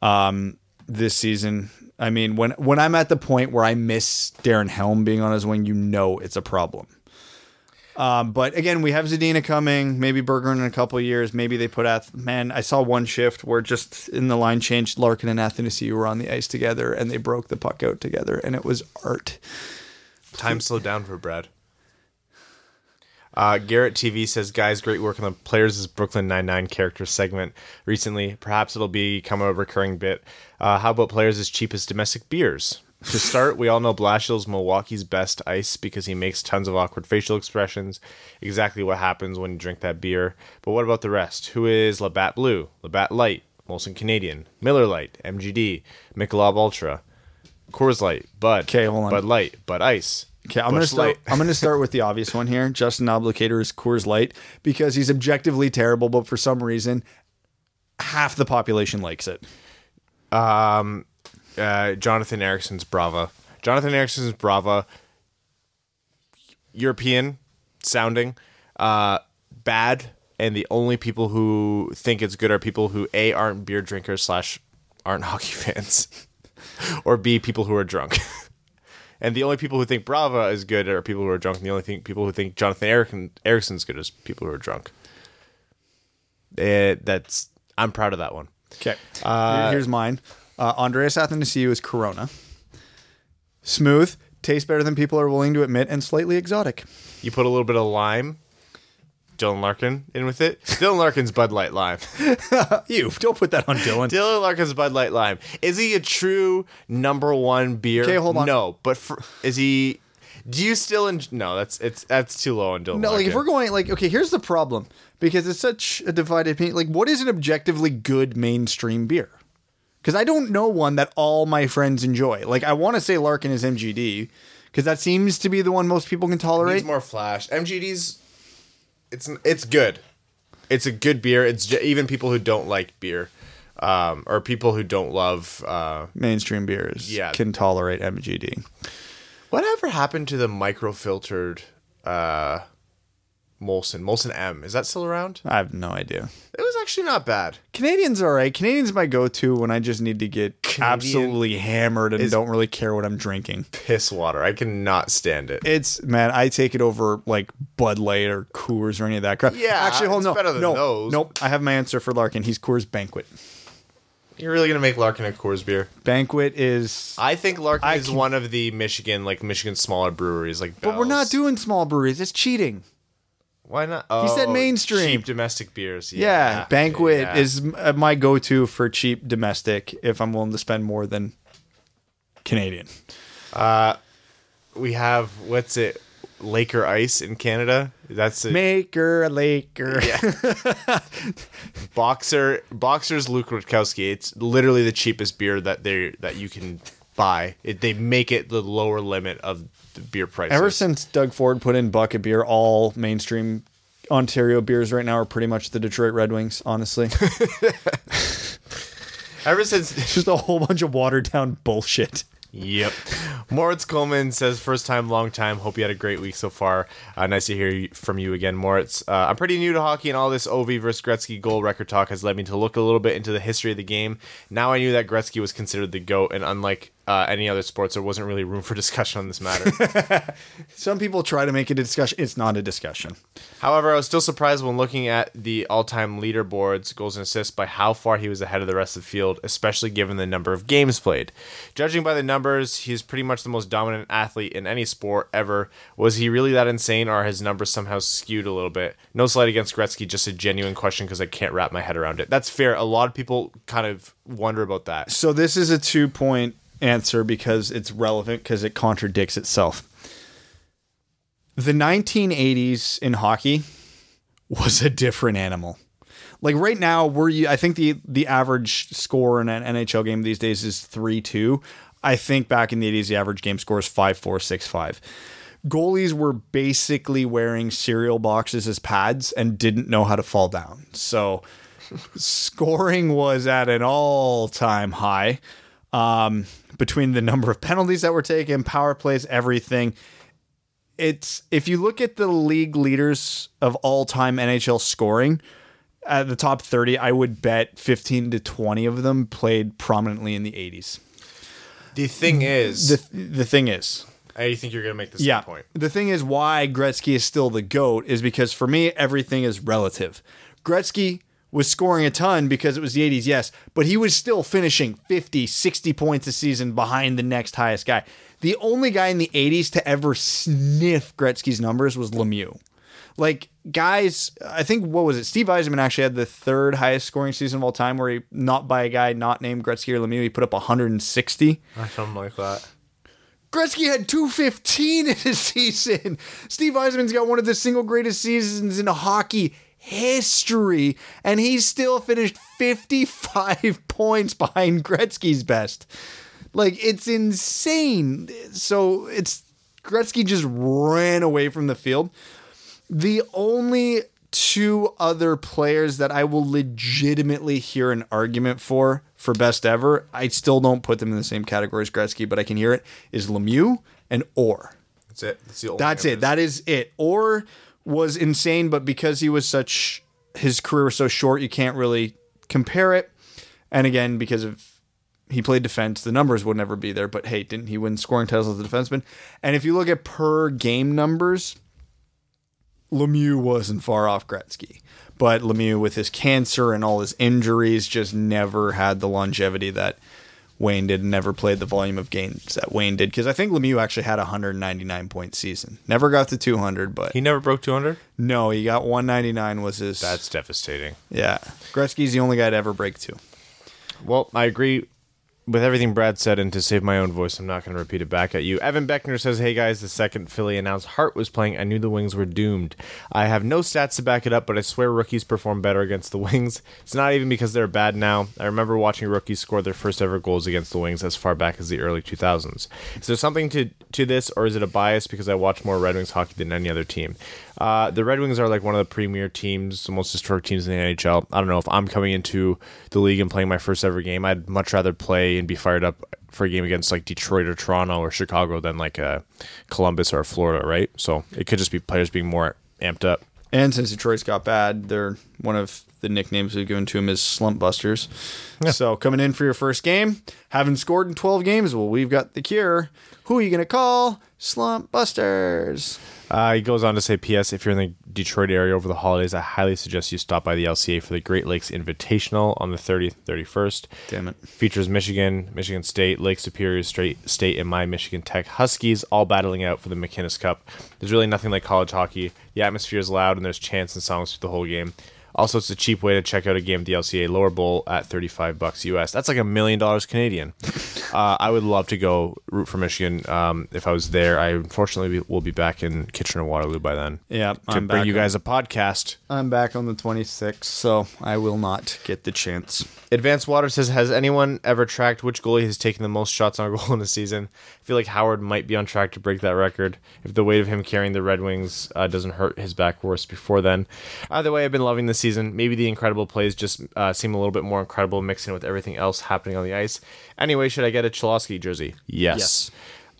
um, this season. I mean, when when I'm at the point where I miss Darren Helm being on his wing, you know it's a problem. Um, but again, we have Zadina coming. Maybe Berger in a couple years. Maybe they put Ath. Man, I saw one shift where just in the line change, Larkin and Athanasiou were on the ice together, and they broke the puck out together, and it was art. Time slowed down for Brad. Uh, Garrett TV says, "Guys, great work on the players' Brooklyn Nine Nine character segment recently. Perhaps it'll become a recurring bit. Uh, how about players as cheap as domestic beers? To start, we all know Blashill's Milwaukee's best ice because he makes tons of awkward facial expressions. Exactly what happens when you drink that beer. But what about the rest? Who is Labatt Blue, Labatt Light, Molson Canadian, Miller Lite, MGD, Michelob Ultra, Coors Light, Bud, 'Kay, hold on. Bud Light, Bud Ice." Okay, I'm gonna start. I'm gonna start with the obvious one here. Justin Abdelkader is Coors Light because he's objectively terrible, but for some reason, half the population likes it. uh, Jonathan Ericsson's Brava. Jonathan Ericsson's Brava, European sounding, uh, bad, and the only people who think it's good are people who a aren't beer drinkers slash aren't hockey fans, or b people who are drunk. and the only people who think Brava is good are people who are drunk, and the only thing people who think Jonathan Ericsson, Ericsson's good is people who are drunk. It, that's I'm proud of that one. Okay. Here's mine. Uh, Andreas Athanasiou is Corona. Smooth, tastes better than people are willing to admit, and slightly exotic. You put a little bit of lime. Dylan Larkin in with it. Dylan Larkin's Bud Light Lime. You don't put that on Dylan. Dylan Larkin's Bud Light Lime. Is he a true number one beer? Okay, hold on. No, but for, is he? Do you still? En- no, that's it's that's too low on Dylan. No, like if we're going like okay, here's the problem because it's such a divided opinion. Like, what is an objectively good mainstream beer? Because I don't know one that all my friends enjoy. Like, I want to say Larkin is MGD because that seems to be the one most people can tolerate. needs more flash. MGD's it's it's good. It's a good beer. It's j- even people who don't like beer, um, or people who don't love. Uh, mainstream beers Yeah. can tolerate MGD. whatever happened to the microfiltered uh, Molson? Molson M is that still around? I have no idea. It was actually not bad. Canadians are right. Canadians my go-to when I just need to get Canadian absolutely hammered and is- don't really care what I'm drinking. Piss water. I cannot stand it. It's man, I take it over like Bud Light or Coors or any of that crap. Yeah, actually, hold it's no, better than no, those. nope. I have my answer for Larkin. He's Coors Banquet. You're really gonna make Larkin a Coors beer? Banquet is, I think Larkin I is can- one of the Michigan, like Michigan smaller breweries, like. but we're not doing small breweries. It's cheating. Why not? He said Oh, mainstream. cheap domestic beers. Yeah, Yeah, Banquet yeah. is uh, my go-to for cheap domestic if I'm willing to spend more than Canadian. Uh, We have what's it? Laker Ice in Canada. That's a Maker a Laker. boxer. Boxer's Luke Rutkowski. It's literally the cheapest beer that they that you can buy. It, they make it the lower limit of the beer prices. Ever since Doug Ford put in bucket beer, all mainstream Ontario beers right now are pretty much the Detroit Red Wings. Honestly, ever since just a whole bunch of watered down bullshit. Yep. Moritz Coleman says, first time, long time. Hope you had a great week so far. Uh, nice to hear from you again, Moritz. Uh, I'm pretty new to hockey, and all this OV versus Gretzky goal record talk has led me to look a little bit into the history of the game. Now I knew that Gretzky was considered the GOAT, and unlike uh, any other sports, there wasn't really room for discussion on this matter. Some people try to make it a discussion. It's not a discussion. However, I was still surprised when looking at the all-time leaderboards, goals and assists, by how far he was ahead of the rest of the field, especially given the number of games played. Judging by the numbers, he's pretty much the most dominant athlete in any sport ever. Was he really that insane, or are his numbers somehow skewed a little bit? No slight against Gretzky, just a genuine question because I can't wrap my head around it. That's fair. A lot of people kind of wonder about that. So this is a two point answer because it's relevant because it contradicts itself. The 1980s in hockey was a different animal. Like right now, we're I think the the average score in an NHL game these days is three two. I think back in the 80s, the average game score is five four six five. Goalies were basically wearing cereal boxes as pads and didn't know how to fall down. So scoring was at an all time high um, between the number of penalties that were taken, power plays, everything. It's if you look at the league leaders of all time NHL scoring at the top 30, I would bet 15 to 20 of them played prominently in the 80s. The thing is, The the thing is, I think you're going to make this yeah. point. The thing is why Gretzky is still the GOAT is because for me, everything is relative. Gretzky was scoring a ton because it was the 80s, yes, but he was still finishing 50, 60 points a season behind the next highest guy. The only guy in the 80s to ever sniff Gretzky's numbers was Lemieux. Like, guys, I think, what was it? Steve Yzerman actually had the third highest scoring season of all time where he, not by a guy not named Gretzky or Lemieux, he put up 160. Something like that. Gretzky had 215 in his season. Steve Yzerman's got one of the single greatest seasons in hockey history, and he still finished 55 points behind Gretzky's best. Like, it's insane. So, it's Gretzky just ran away from the field. The only two other players that I will legitimately hear an argument for for best ever, I still don't put them in the same category as Gretzky, but I can hear it, is Lemieux and Orr. That's it. That's the only That's it. That is it. Orr was insane, but because he was such his career was so short, you can't really compare it. And again, because of he played defense, the numbers would never be there. But hey, didn't he win scoring titles as a defenseman? And if you look at per game numbers, Lemieux wasn't far off Gretzky. But Lemieux, with his cancer and all his injuries, just never had the longevity that Wayne did and never played the volume of games that Wayne did. Because I think Lemieux actually had a 199 point season. Never got to 200, but He never broke 200? no, he got 199 was his. That's devastating. yeah. Gretzky's the only guy to ever break two. Well, I agree with everything Brad said, and to save my own voice, I'm not going to repeat it back at you. Evan Beckner says, Hey guys, the second Philly announced Hart was playing, I knew the Wings were doomed. I have no stats to back it up, but I swear rookies perform better against the Wings. It's not even because they're bad now. I remember watching rookies score their first ever goals against the Wings as far back as the early 2000s. Is there something to, to this, or is it a bias because I watch more Red Wings hockey than any other team? Uh, the Red Wings are like one of the premier teams, the most historic teams in the NHL. I don't know if I'm coming into the league and playing my first ever game. I'd much rather play and be fired up for a game against like Detroit or Toronto or Chicago than like uh, Columbus or Florida, right? So it could just be players being more amped up. And since Detroit's got bad, they're one of the nicknames we've given to him is Slump Busters. So coming in for your first game, haven't scored in 12 games. Well, we've got the cure. Who are you going to call? Slump Busters. Uh, he goes on to say, P.S. If you're in the Detroit area over the holidays, I highly suggest you stop by the LCA for the Great Lakes Invitational on the 30th 31st. Damn it. Features Michigan, Michigan State, Lake Superior State, State, and my Michigan Tech Huskies all battling out for the McInnes Cup. There's really nothing like college hockey. The atmosphere is loud, and there's chants and songs through the whole game. Also, it's a cheap way to check out a game at the LCA lower bowl at 35 bucks US. That's like a million dollars Canadian. uh, I would love to go root for Michigan um, if I was there. I unfortunately will be back in Kitchener Waterloo by then. Yeah, to I'm bring you on- guys a podcast. I'm back on the 26th, so I will not get the chance. Advanced Water says, has anyone ever tracked which goalie has taken the most shots on goal in a season? I feel like Howard might be on track to break that record if the weight of him carrying the Red Wings uh, doesn't hurt his back worse before then. Either way, I've been loving the season. Maybe the incredible plays just uh, seem a little bit more incredible mixing with everything else happening on the ice. Anyway, should I get a Cholowski jersey? Yes. Yes.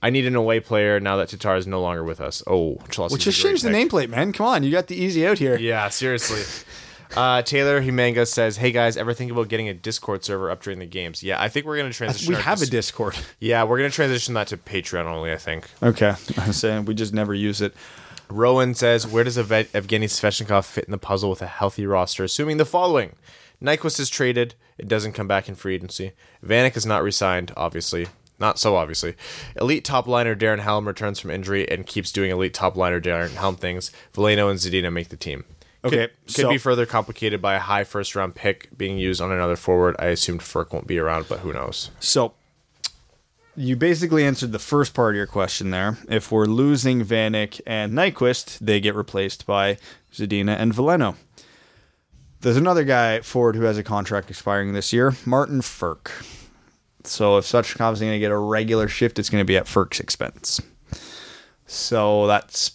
I need an away player now that Tatar is no longer with us. Oh, Cholowski. Well, just change the nameplate, man. Come on, you got the easy out here. Yeah, seriously. Uh, Taylor Humanga says, "Hey guys, ever think about getting a Discord server up during the games? Yeah, I think we're gonna transition. We have a Discord. Yeah, we're gonna transition that to Patreon only. I think. Okay, I'm saying we just never use it. Rowan says, "Where does Ev- Evgeny Svechnikov fit in the puzzle with a healthy roster? Assuming the following: Nyquist is traded, it doesn't come back in free agency. Vanek is not re-signed, obviously." Not so obviously. Elite top liner Darren Helm returns from injury and keeps doing elite top liner Darren Helm things. Veleno and Zadina make the team. Could- Okay, could, so- be further complicated by a high first round pick being used on another forward. I assumed Frk won't be around, but who knows? So you basically answered the first part of your question there. If we're losing Vanek and Nyquist, they get replaced by Zadina and Veleno. There's another guy forward who has a contract expiring this year, Martin Frk. So if Svechnikov's going to get a regular shift, it's going to be at Frk's expense. So that's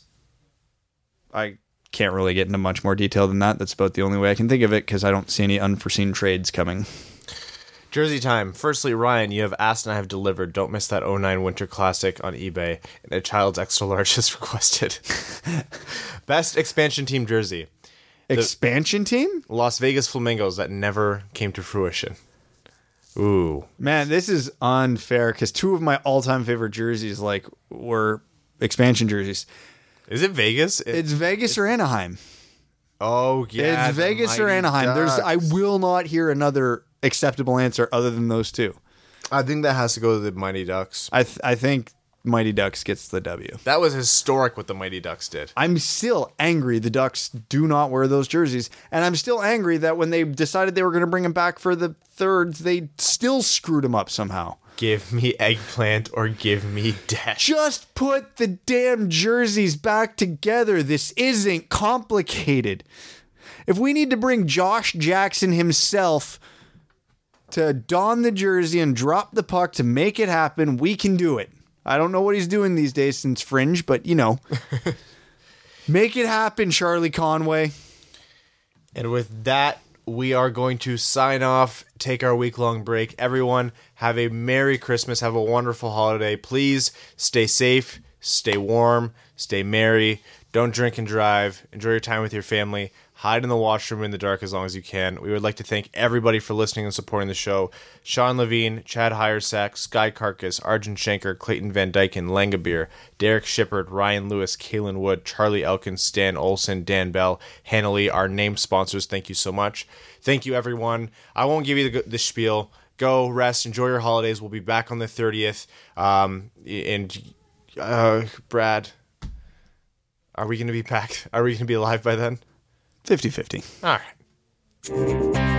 I can't really get into much more detail than that. That's about the only way I can think of it because I don't see any unforeseen trades coming. Jersey time. Firstly, Ryan, you have asked and I have delivered. Don't miss that 09 Winter Classic on eBay. And a child's extra large is requested. Best expansion team jersey. Expansion team? Las Vegas Flamingos that never came to fruition. Ooh. Man, this is unfair because two of my all-time favorite jerseys, like, were expansion jerseys. Is it Vegas? It- It's Vegas or Anaheim. oh, yeah. it's Vegas or Anaheim. There's, I will not hear another acceptable answer other than those two. I think that has to go to the Mighty Ducks. I, th- I think Mighty Ducks gets the W. That was historic what the Mighty Ducks did. I'm still angry the Ducks do not wear those jerseys, and I'm still angry that when they decided they were going to bring them back for the thirds, they still screwed them up somehow. Give me eggplant or give me death. Just put the damn jerseys back together. This isn't complicated. If we need to bring Josh Jackson himself to don the jersey and drop the puck to make it happen, we can do it. I don't know what he's doing these days since Fringe, but you know. make it happen, Charlie Conway. And with that, we are going to sign off, take our week long break. Everyone, have a Merry Christmas. Have a wonderful holiday. Please stay safe, stay warm, stay merry. Don't drink and drive. Enjoy your time with your family. Hide in the washroom in the dark as long as you can. We would like to thank everybody for listening and supporting the show. Sean Levine, Chad Hiersack, Sky Carcass, Arjun Shanker, Clayton Van Dyken, Langabeer, Derek Shippard, Ryan Lewis, Kalen Wood, Charlie Elkins, Stan Olson, Dan Bell, Hannah Lee, our name sponsors. Thank you so much. Thank you, everyone. I won't give you the, the spiel. Go rest, enjoy your holidays. We'll be back on the 30th. Um, and uh, Brad, are we going to be back? Are we going to be alive by then? 50 50. All right.